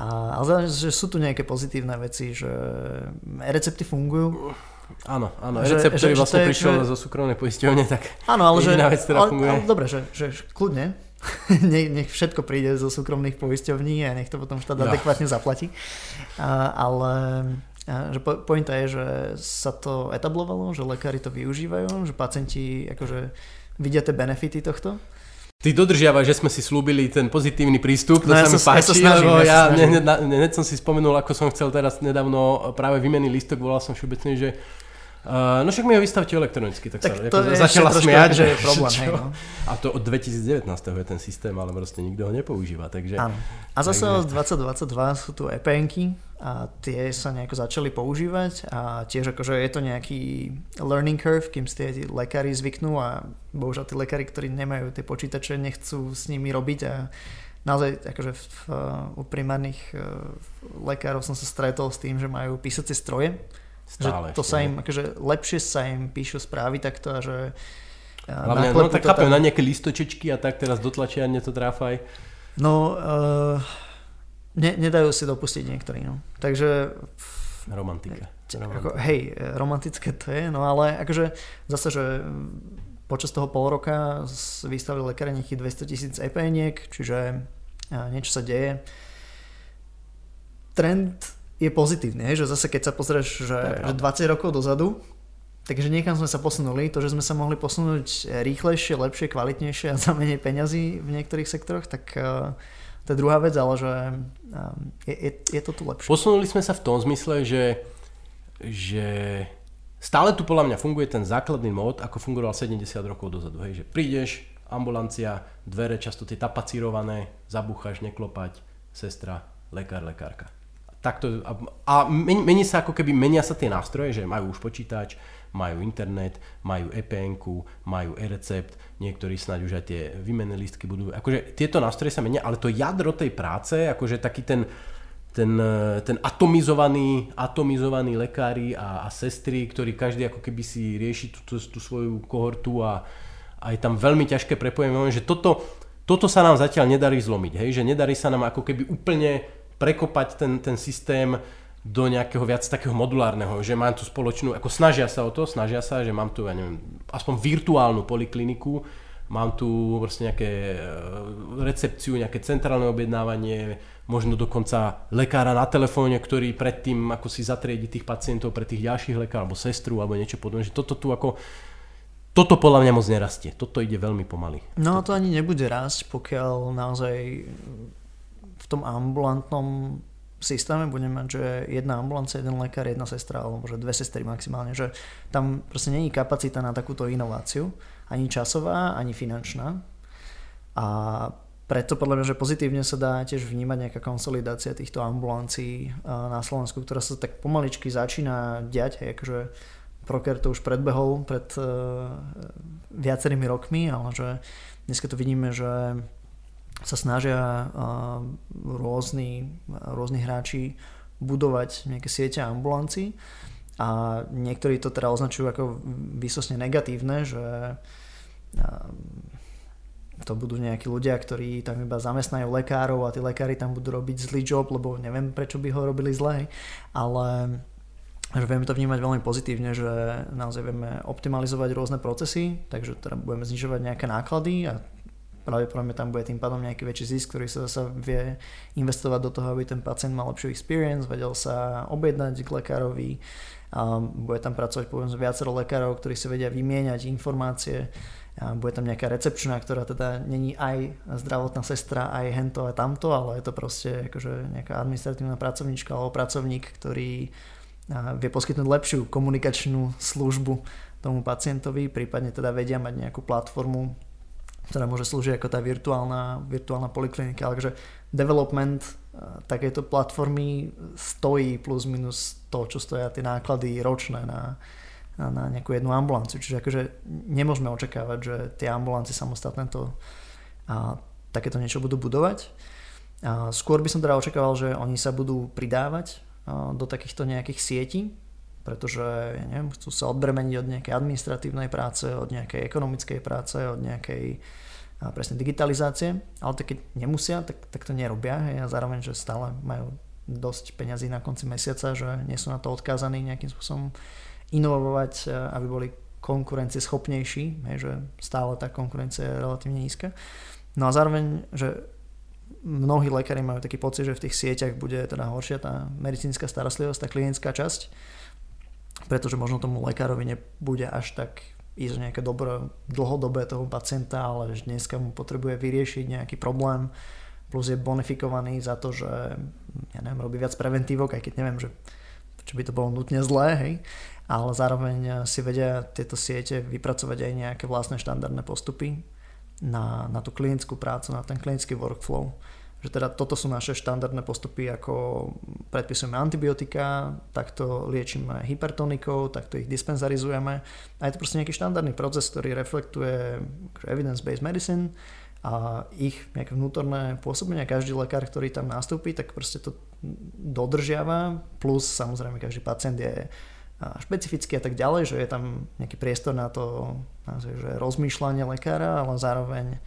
A, ale že sú tu nejaké pozitívne veci, že recepty fungujú.
Áno, áno, že, recept, ktorý vlastne prišiel že... zo súkromnej poisťovne, tak
áno, ale že,
vec, ktorá
ale,
funguje.
Ale, dobre, že, že kľudne, [laughs] nech, nech všetko príde zo súkromných poisťovní a nech to potom štát no. adekvátne zaplatí. A, ale že po, pointa je, že sa to etablovalo, že lekári to využívajú, že pacienti akože vidia tie benefity tohto.
Ty dodržiavaš, že sme si slúbili ten pozitívny prístup, to no,
sa
mi páči,
ja snažím,
lebo
ja,
ja hneď som si spomenul, ako som chcel teraz nedávno práve výmenný listok, volal som všeobecne, že Uh, no však mi ho vystavte elektronicky, tak, tak sa to je začala smiať,
že je problém. Hej, [laughs] no.
A to od 2019 je ten systém, ale proste nikto ho nepoužíva. Takže,
Áno. A zase takže... od 2022 sú tu EPNky a tie sa nejako začali používať a tiež akože je to nejaký learning curve, kým si tie lekári zvyknú a bohužiaľ tí lekári, ktorí nemajú tie počítače, nechcú s nimi robiť a naozaj akože v, v, u primárnych uh, lekárov som sa stretol s tým, že majú písacie stroje Stále že to ešte, sa im, akože lepšie sa im píšu správy takto a že
Hlavne, no tak chápem, tam... na nejaké listočečky a tak teraz dotlačia, ne to tráfaj.
No, uh, ne, nedajú si dopustiť niektorí, no. Takže...
Romantika.
Romantika. Ako, hej, romantické to je, no ale akože zase, že počas toho pol roka vystavili lekári nejakých 200 tisíc EPNiek, čiže niečo sa deje. Trend je pozitívne, že zase keď sa pozrieš, že, že 20 rokov dozadu, takže niekam sme sa posunuli, to, že sme sa mohli posunúť rýchlejšie, lepšie, kvalitnejšie a za menej peňazí v niektorých sektoroch, tak uh, to je druhá vec, ale že uh, je, je, je to tu lepšie.
Posunuli sme sa v tom zmysle, že, že stále tu podľa mňa funguje ten základný mód, ako fungoval 70 rokov dozadu. Hej, že prídeš, ambulancia, dvere často tie tapacírované, zabúchaš, neklopať, sestra, lekár, lekárka takto, a, a mení, mení sa ako keby, menia sa tie nástroje, že majú už počítač, majú internet, majú epn majú e-recept, niektorí snáď už aj tie výmenné listky budú, akože tieto nástroje sa menia, ale to jadro tej práce, akože taký ten, ten, ten atomizovaný, atomizovaný lekári a, a sestry, ktorí každý ako keby si rieši tú, tú, tú svoju kohortu a, a je tam veľmi ťažké prepojenie, že toto, toto sa nám zatiaľ nedarí zlomiť, hej? že nedarí sa nám ako keby úplne prekopať ten, ten systém do nejakého viac takého modulárneho, že mám tu spoločnú, ako snažia sa o to, snažia sa, že mám tu, ja neviem, aspoň virtuálnu polikliniku, mám tu proste nejaké e, recepciu, nejaké centrálne objednávanie, možno dokonca lekára na telefóne, ktorý predtým ako si zatriedi tých pacientov pre tých ďalších lekárov, alebo sestru, alebo niečo podobné, že toto tu ako toto podľa mňa moc nerastie. Toto ide veľmi pomaly.
No a to ani nebude rásť, pokiaľ naozaj tom ambulantnom systéme budeme mať, že jedna ambulancia, jeden lekár, jedna sestra, alebo že dve sestry maximálne, že tam proste není kapacita na takúto inováciu, ani časová, ani finančná. A preto podľa mňa, že pozitívne sa dá tiež vnímať nejaká konsolidácia týchto ambulancií na Slovensku, ktorá sa tak pomaličky začína diať, akože Proker to už predbehol pred uh, viacerými rokmi, ale že dneska to vidíme, že sa snažia rôzni, rôzni hráči budovať nejaké siete ambulancií a niektorí to teda označujú ako výsosne negatívne, že to budú nejakí ľudia, ktorí tam iba zamestnajú lekárov a tí lekári tam budú robiť zlý job, lebo neviem prečo by ho robili zle, ale že vieme to vnímať veľmi pozitívne, že naozaj vieme optimalizovať rôzne procesy, takže teda budeme znižovať nejaké náklady a pravdepodobne tam bude tým pádom nejaký väčší zisk, ktorý sa zase vie investovať do toho, aby ten pacient mal lepšiu experience, vedel sa objednať k lekárovi, a bude tam pracovať povedzme viacero lekárov, ktorí si vedia vymieňať informácie, a bude tam nejaká recepčná, ktorá teda není aj zdravotná sestra, aj hento a tamto, ale je to proste akože nejaká administratívna pracovníčka alebo pracovník, ktorý vie poskytnúť lepšiu komunikačnú službu tomu pacientovi, prípadne teda vedia mať nejakú platformu, ktorá môže slúžiť ako tá virtuálna, virtuálna poliklinika, ale že development eh, takéto platformy stojí plus minus to, čo stoja tie náklady ročné na, na, nejakú jednu ambulanciu. Čiže akože nemôžeme očakávať, že tie ambulancie samostatné to a, takéto niečo budú budovať. A skôr by som teda očakával, že oni sa budú pridávať a, do takýchto nejakých sietí, pretože ja neviem, chcú sa odbremeniť od nejakej administratívnej práce, od nejakej ekonomickej práce, od nejakej presne digitalizácie, ale tak keď nemusia, tak, tak to nerobia hej, a zároveň, že stále majú dosť peňazí na konci mesiaca, že nie sú na to odkázaní nejakým spôsobom inovovať, aby boli konkurencieschopnejší, hej, že stále tá konkurencia je relatívne nízka. No a zároveň, že mnohí lekári majú taký pocit, že v tých sieťach bude teda horšia tá medicínska starostlivosť, tá klinická časť, pretože možno tomu lekárovi nebude až tak ísť nejaké dobré dlhodobé toho pacienta, ale že dneska mu potrebuje vyriešiť nejaký problém, plus je bonifikovaný za to, že ja neviem, robí viac preventívok, aj keď neviem, že čo by to bolo nutne zlé, hej, ale zároveň si vedia tieto siete vypracovať aj nejaké vlastné štandardné postupy na, na tú klinickú prácu, na ten klinický workflow. Že teda toto sú naše štandardné postupy, ako predpisujeme antibiotika, takto liečíme hypertonikou, takto ich dispenzarizujeme. A je to proste nejaký štandardný proces, ktorý reflektuje evidence-based medicine a ich nejaké vnútorné pôsobenie. Každý lekár, ktorý tam nastúpi, tak proste to dodržiava, plus samozrejme každý pacient je špecificky a tak ďalej, že je tam nejaký priestor na to že rozmýšľanie lekára, ale zároveň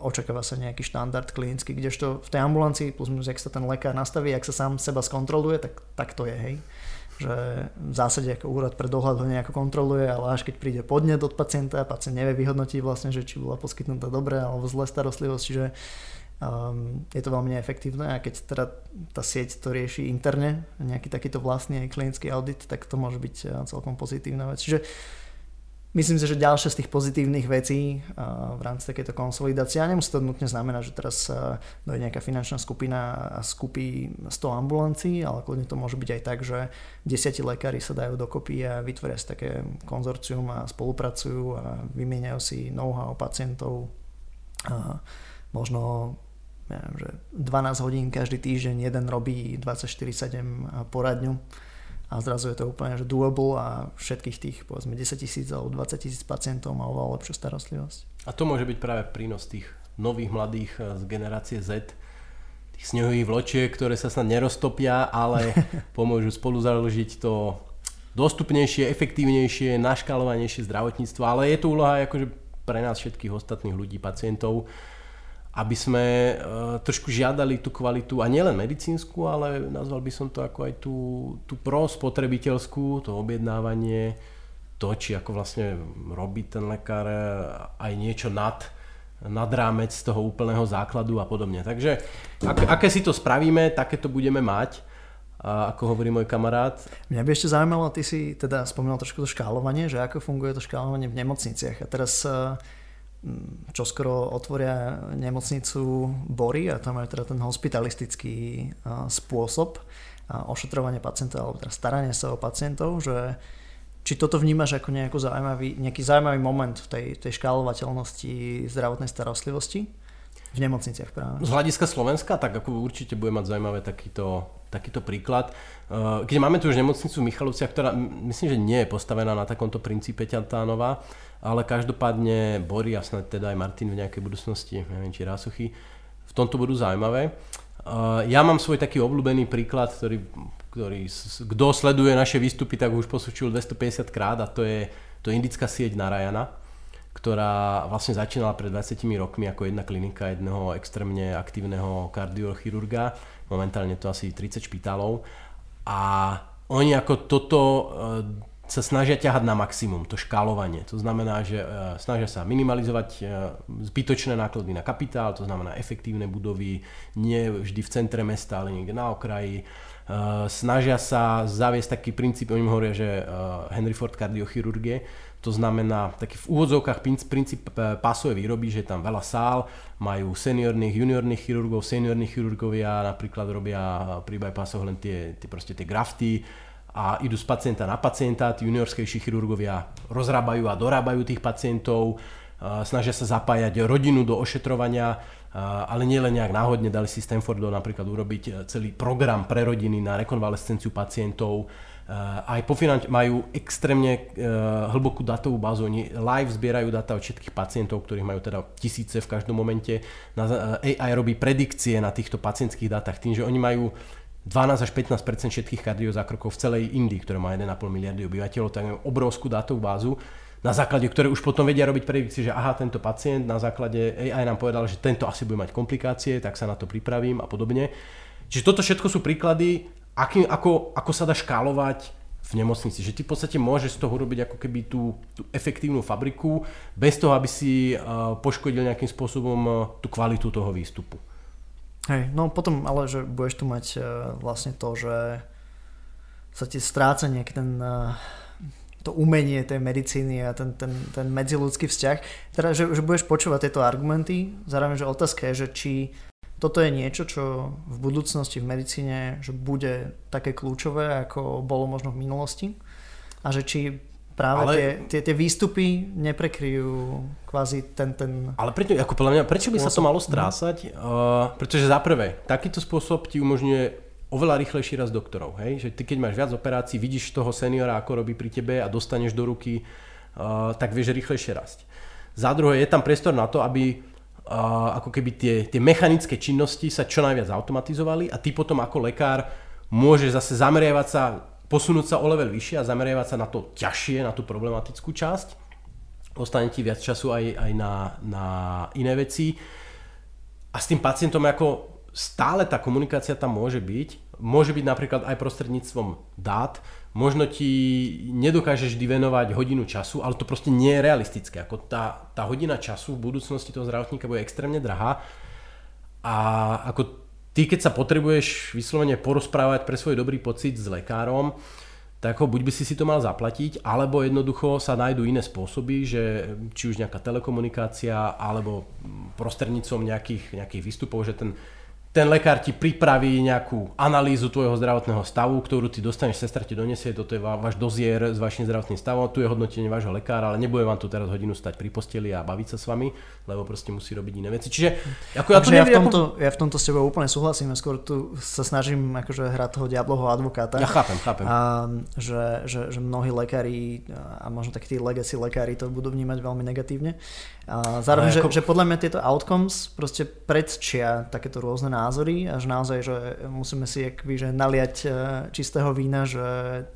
očakáva sa nejaký štandard klinický, kdežto v tej ambulancii plus minus, ak sa ten lekár nastaví, ak sa sám seba skontroluje, tak, tak to je, hej. Že v zásade ako úrad pre dohľad ho nejako kontroluje, ale až keď príde podnet od pacienta, pacient nevie vyhodnotiť vlastne, že či bola poskytnutá dobré alebo zlé starostlivosť, čiže Um, je to veľmi neefektívne a keď teda tá sieť to rieši interne, nejaký takýto vlastný klinický audit, tak to môže byť uh, celkom pozitívna vec. Čiže myslím si, že ďalšia z tých pozitívnych vecí uh, v rámci takéto konsolidácie, a nemusí to nutne znamenať, že teraz uh, dojde nejaká finančná skupina a skupí 100 ambulancií, ale kľudne to môže byť aj tak, že desiatí lekári sa dajú dokopy a vytvoria si také konzorcium a spolupracujú a vymieňajú si know-how pacientov. Možno neviem, že 12 hodín každý týždeň jeden robí 24-7 poradňu a zrazu je to úplne že doable a všetkých tých povedzme 10 tisíc alebo 20 tisíc pacientov má oveľa lepšiu starostlivosť.
A to môže byť práve prínos tých nových mladých eh, z generácie Z, tých snehových vločiek, ktoré sa snad neroztopia, ale [laughs] pomôžu spolu založiť to dostupnejšie, efektívnejšie, naškalovanejšie zdravotníctvo, ale je to úloha akože pre nás všetkých ostatných ľudí, pacientov, aby sme uh, trošku žiadali tú kvalitu, a nielen medicínsku, ale nazval by som to ako aj tú, tú prospotrebiteľskú, to objednávanie, to, či ako vlastne robí ten lekár aj niečo nad, nad rámec toho úplného základu a podobne. Takže ak, aké si to spravíme, také to budeme mať. A ako hovorí môj kamarát.
Mňa by ešte zaujímalo, ty si teda spomínal trošku to škálovanie, že ako funguje to škálovanie v nemocniciach. A teraz Mm, čo skoro otvoria nemocnicu Bory a tam majú teda ten hospitalistický spôsob ošetrovania pacienta alebo teda staranie sa o pacientov, že či toto vnímaš ako nejaký zaujímavý, nejaký zaujímavý moment v tej, tej škálovateľnosti zdravotnej starostlivosti v nemocniciach práve?
Z hľadiska Slovenska, tak ako určite bude mať zaujímavé takýto, takýto príklad. Keď máme tu už nemocnicu v Michalovciach, ktorá myslím, že nie je postavená na takomto princípe Ťantánová, ale každopádne Bory a snad teda aj Martin v nejakej budúcnosti, neviem či Rásuchy, v tomto budú zaujímavé. Ja mám svoj taký obľúbený príklad, ktorý, ktorý kto sleduje naše výstupy, tak už posúčil 250 krát a to je, to indická sieť Narayana, ktorá vlastne začínala pred 20 rokmi ako jedna klinika jedného extrémne aktívneho kardiochirurga. Momentálne to asi 30 špitálov. A oni ako toto sa snažia ťahať na maximum, to škálovanie. To znamená, že uh, snažia sa minimalizovať uh, zbytočné náklady na kapitál, to znamená efektívne budovy, nie vždy v centre mesta, ale niekde na okraji. Snažia sa zaviesť taký princíp, oni hovoria, že Henry Ford kardiochirurgie, to znamená taký v úvodzovkách princíp pásové výroby, že je tam veľa sál, majú seniorných, juniorných chirurgov, seniorní chirurgovia napríklad robia pri bypassoch len tie, tie, proste tie grafty, a idú z pacienta na pacienta, tí juniorskejší chirurgovia rozrábajú a dorábajú tých pacientov, snažia sa zapájať rodinu do ošetrovania, ale nie len nejak náhodne dali si Stanfordu napríklad urobiť e, celý program pre rodiny na rekonvalescenciu pacientov, aj po finanč- majú extrémne e, hlbokú datovú bázu, oni live zbierajú data od všetkých pacientov, ktorých majú teda tisíce v každom momente. AI robí predikcie na týchto pacientských dátach tým, že oni majú 12 až 15% všetkých kardiozákrokov v celej Indii, ktorá má 1,5 miliardy obyvateľov, tak majú obrovskú dátovú bázu. na základe, ktoré už potom vedia robiť predikcie, že aha, tento pacient na základe AI nám povedal, že tento asi bude mať komplikácie, tak sa na to pripravím a podobne. Čiže toto všetko sú príklady, aký, ako, ako sa dá škálovať v nemocnici. Že ty v podstate môžeš z toho robiť ako keby tú, tú efektívnu fabriku, bez toho, aby si uh, poškodil nejakým spôsobom uh, tú kvalitu toho výstupu.
Hej, no potom ale, že budeš tu mať uh, vlastne to, že sa ti stráca nejaký ten to umenie tej medicíny a ten, ten, ten medziludský vzťah. Teda, že, že budeš počúvať tieto argumenty, zároveň, že otázka je, že či toto je niečo, čo v budúcnosti v medicíne že bude také kľúčové, ako bolo možno v minulosti a že či práve ale... tie, tie, tie výstupy neprekryjú kvázi ten... ten
ale prečo, ako podľa mňa, prečo by spôsob? sa to malo strásať? Uh, pretože za prvé, takýto spôsob ti umožňuje oveľa rýchlejší raz doktorov. Hej? Že ty keď máš viac operácií, vidíš toho seniora, ako robí pri tebe a dostaneš do ruky, uh, tak vieš rýchlejšie rásť. Za druhé, je tam priestor na to, aby ako keby tie, tie mechanické činnosti sa čo najviac automatizovali a ty potom ako lekár môžeš zase zameriavať sa, posunúť sa o level vyššie a zameriavať sa na to ťažšie, na tú problematickú časť. Ostane ti viac času aj, aj na, na iné veci. A s tým pacientom ako stále tá komunikácia tam môže byť. Môže byť napríklad aj prostredníctvom dát. Možno ti nedokážeš vždy venovať hodinu času, ale to proste nie je realistické. Ako tá, tá hodina času v budúcnosti toho zdravotníka bude extrémne drahá. A ako ty, keď sa potrebuješ vyslovene porozprávať pre svoj dobrý pocit s lekárom, tak ho buď by si si to mal zaplatiť, alebo jednoducho sa nájdú iné spôsoby, že či už nejaká telekomunikácia, alebo prostredníctvom nejakých, nejakých výstupov, že ten ten lekár ti pripraví nejakú analýzu tvojho zdravotného stavu, ktorú ty dostaneš, sestra ti donesie, toto je váš dozier s vašim zdravotným stavom, tu je hodnotenie vášho lekára, ale nebude vám tu teraz hodinu stať pri posteli a baviť sa s vami, lebo proste musí robiť iné veci. Čiže
ako ja, to neviem, ja, v tomto, ako... ja v tomto s tebou úplne súhlasím, skôr tu sa snažím akože hrať toho diabloho advokáta.
Ja chápem, chápem.
A, že, že, že mnohí lekári a možno takí tí legacy lekári to budú vnímať veľmi negatívne. A zároveň, že, ako... že podľa mňa tieto outcomes proste predčia takéto rôzne názory a že naozaj, že musíme si akby, že naliať e, čistého vína, že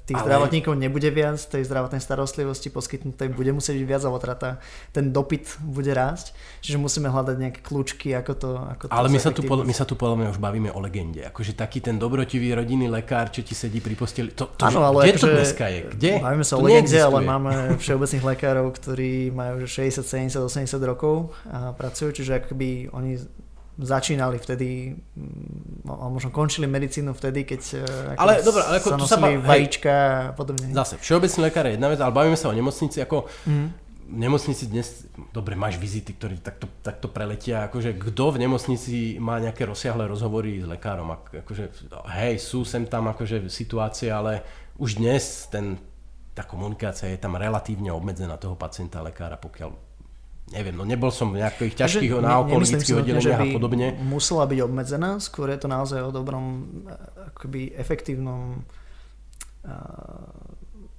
tých Ale... zdravotníkov nebude viac, tej zdravotnej starostlivosti poskytnutej bude musieť byť viac, alebo teda tá, ten dopyt bude rásť. Čiže musíme hľadať nejaké kľúčky, ako to... Ako to
Ale my sa, tu, my sa tu podľa mňa už bavíme o legende. Akože taký ten dobrotivý rodinný lekár, čo ti sedí pri posteli. To, to, ano, ale kde akože, to dneska je? Kde?
Bavíme sa to o legende, ale máme všeobecných lekárov, ktorí majú 60, 70, 80 rokov a pracujú, čiže akoby oni začínali vtedy, mm, a možno končili medicínu vtedy, keď
e, ale, dobré, ale ako,
sa nosili sa ba- vajíčka a podobne.
Zase, všeobecný lekár je jedna vec, ale bavíme sa o nemocnici, ako mm. v nemocnici dnes, dobre, máš vizity, ktoré takto, takto preletia, akože kto v nemocnici má nejaké rozsiahle rozhovory s lekárom, akože hej, sú sem tam akože situácie, ale už dnes ten, tá komunikácia je tam relatívne obmedzená toho pacienta a lekára, pokiaľ neviem, no nebol som v nejakých ťažkých naokolických oddeleniach a podobne.
musela byť obmedzená, skôr je to naozaj o dobrom, akoby efektívnom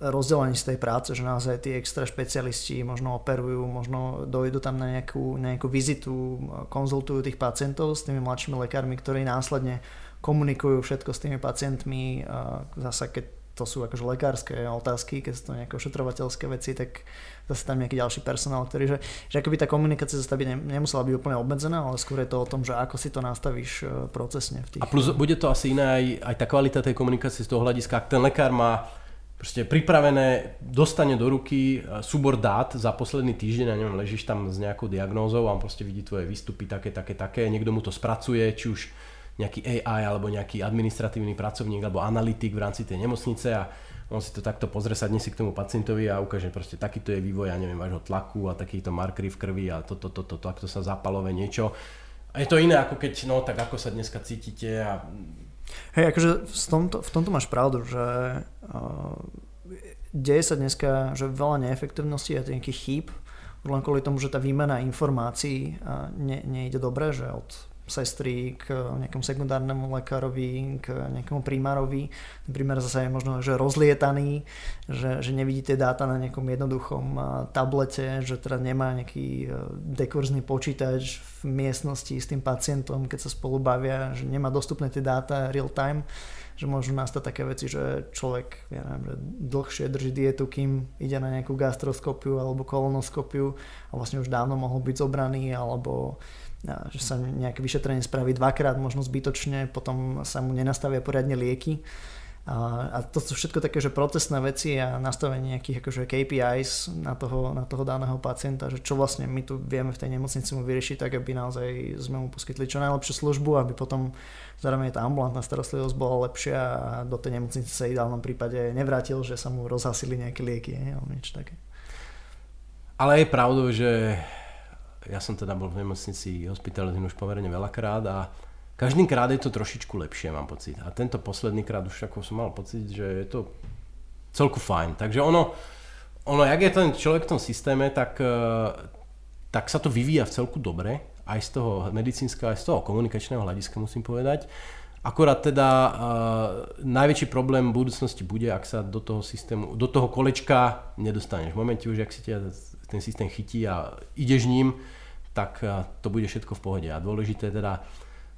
rozdelení z tej práce, že naozaj tí extra špecialisti možno operujú, možno dojdu tam na nejakú, na nejakú vizitu, konzultujú tých pacientov s tými mladšími lekármi, ktorí následne komunikujú všetko s tými pacientmi, zasa keď to sú akože lekárske otázky, keď sú to nejaké ošetrovateľské veci, tak zase tam nejaký ďalší personál, ktorý, že, že akoby tá komunikácia zase by nemusela byť úplne obmedzená, ale skôr je to o tom, že ako si to nastavíš e, procesne. V tých...
A plus bude to asi iné aj, aj tá kvalita tej komunikácie z toho hľadiska, ak ten lekár má proste pripravené, dostane do ruky e, súbor dát za posledný týždeň, a neviem, ležíš tam s nejakou diagnózou a on proste vidí tvoje výstupy také, také, také, niekto mu to spracuje, či už nejaký AI alebo nejaký administratívny pracovník alebo analytik v rámci tej nemocnice a on si to takto pozrie, sadne si k tomu pacientovi a ukáže proste takýto je vývoj, ja neviem, vášho tlaku a takýto markery v krvi a toto, toto, to, takto sa zapalové niečo. A je to iné ako keď, no tak ako sa dneska cítite a...
Hej, akože v tomto, v tomto máš pravdu, že uh, deje sa dneska, že veľa neefektivností a nejakých chýb, len kvôli tomu, že tá výmena informácií uh, ne, nejde dobre, že od sestry k nejakému sekundárnemu lekárovi, k nejakému primárovi. Ten primár zase je možno že rozlietaný, že, že nevidí dáta na nejakom jednoduchom tablete, že teda nemá nejaký dekurzný počítač v miestnosti s tým pacientom, keď sa spolu bavia, že nemá dostupné tie dáta real time že môžu nastať také veci, že človek ja neviem, že dlhšie drží dietu, kým ide na nejakú gastroskopiu alebo kolonoskopiu a vlastne už dávno mohol byť zobraný alebo že sa nejaké vyšetrenie spraví dvakrát, možno zbytočne, potom sa mu nenastavia poriadne lieky. A, to sú všetko také, že procesné veci a nastavenie nejakých akože KPIs na toho, na toho daného pacienta, že čo vlastne my tu vieme v tej nemocnici mu vyriešiť tak, aby naozaj sme mu poskytli čo najlepšiu službu, aby potom Zároveň tá ambulantná starostlivosť bola lepšia a do tej nemocnice sa v ideálnom prípade nevrátil, že sa mu rozhasili nejaké lieky alebo niečo také.
Ale je pravdou, že ja som teda bol v nemocnici hospitalizovaný už pomerne veľakrát a každým krát je to trošičku lepšie, mám pocit. A tento posledný krát už ako som mal pocit, že je to celku fajn. Takže ono, ono jak je ten človek v tom systéme, tak, eh, tak sa to vyvíja v celku dobre aj z toho medicínskeho, aj z toho komunikačného hľadiska musím povedať. Akorát teda uh, najväčší problém v budúcnosti bude, ak sa do toho systému, do toho kolečka nedostaneš. V momente už, ak si ťa ten systém chytí a ideš ním, tak uh, to bude všetko v pohode. A dôležité teda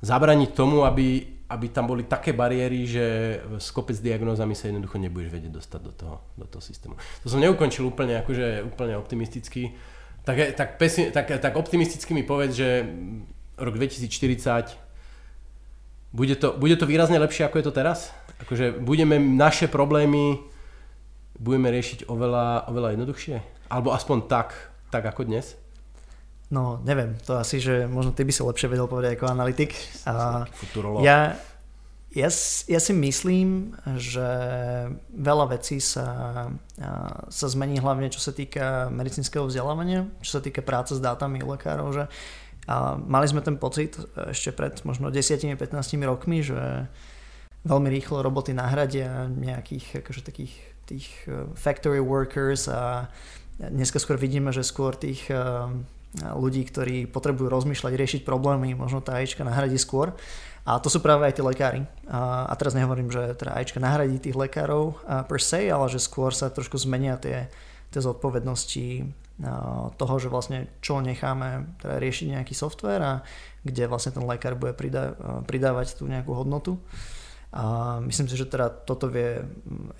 zabraniť tomu, aby, aby tam boli také bariéry, že s kopec diagnózami sa jednoducho nebudeš vedieť dostať do toho, do toho systému. To som neukončil úplne, akože úplne optimisticky tak, tak, pesi, tak, tak optimisticky mi povedz, že rok 2040 bude to, bude to výrazne lepšie ako je to teraz? Akože budeme naše problémy budeme riešiť oveľa, oveľa jednoduchšie? Alebo aspoň tak, tak ako dnes?
No, neviem, to asi, že možno ty by si lepšie vedel povedať ako analytik. A ja, ja, ja si myslím, že veľa vecí sa, sa zmení hlavne čo sa týka medicínskeho vzdelávania, čo sa týka práce s dátami u lekárov, že a mali sme ten pocit ešte pred možno 10-15 rokmi, že veľmi rýchlo roboty nahradia nejakých akože takých tých e, factory workers a dneska skôr vidíme, že skôr tých e, ľudí, ktorí potrebujú rozmýšľať, riešiť problémy, možno tá AIčka nahradí skôr. A to sú práve aj tí lekári. A, teraz nehovorím, že teda AIčka nahradí tých lekárov per se, ale že skôr sa trošku zmenia tie, tie zodpovednosti toho, že vlastne čo necháme teda riešiť nejaký software a kde vlastne ten lekár bude pridá, pridávať tú nejakú hodnotu. A myslím si, že teda toto vie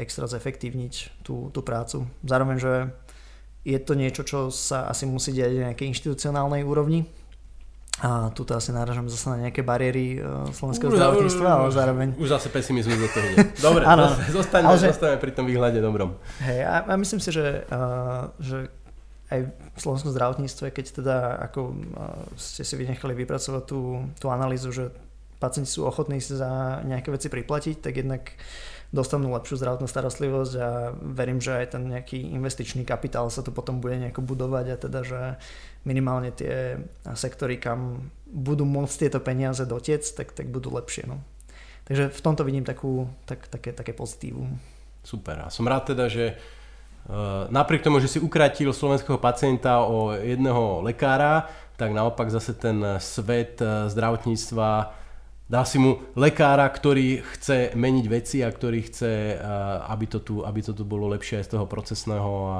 extra zefektívniť tú, tú prácu. Zároveň, že je to niečo, čo sa asi musí diať na nejakej inštitucionálnej úrovni, a tu asi náražam zase na nejaké bariéry uh, slovenského už, zdravotníctva, ale zároveň...
Už zase pesimizmus do toho. Dobre, [laughs] ano, zostaňme, že... zostaňme pri tom výhľade dobrom.
Hej, a, a myslím si, že, uh, že aj v slovenskom zdravotníctve, keď teda ako uh, ste si vynechali vypracovať tú, tú analýzu, že pacienti sú ochotní si za nejaké veci priplatiť, tak jednak dostanú lepšiu zdravotnú starostlivosť a verím, že aj ten nejaký investičný kapitál sa tu potom bude nejako budovať a teda, že minimálne tie sektory, kam budú môcť tieto peniaze dotiec, tak, tak budú lepšie. No. Takže v tomto vidím takú, tak, také, také pozitívum.
Super. A som rád teda, že uh, napriek tomu, že si ukratil slovenského pacienta o jedného lekára, tak naopak zase ten svet uh, zdravotníctva Dá si mu lekára, ktorý chce meniť veci a ktorý chce, aby to tu, aby to tu bolo lepšie aj z toho procesného a, a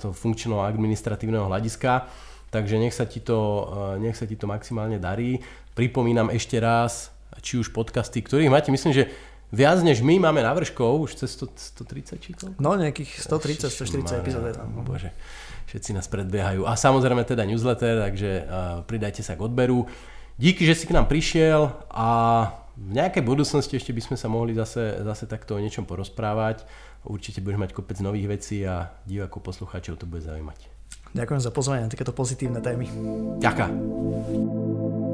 toho funkčného administratívneho hľadiska. Takže nech sa, ti to, nech sa ti to maximálne darí. Pripomínam ešte raz, či už podcasty, ktorých máte, myslím, že viac než my máme navrškov, už cez 100, 130 či koľko?
No nejakých 130, 140 epizód je tam.
Bože, všetci nás predbiehajú. A samozrejme teda newsletter, takže uh, pridajte sa k odberu. Díky, že si k nám prišiel a v nejakej budúcnosti ešte by sme sa mohli zase, zase takto o niečom porozprávať. Určite budeš mať kopec nových vecí a divákov, poslucháčov to bude zaujímať.
Ďakujem za pozvanie na takéto pozitívne témy.
Ďakujem.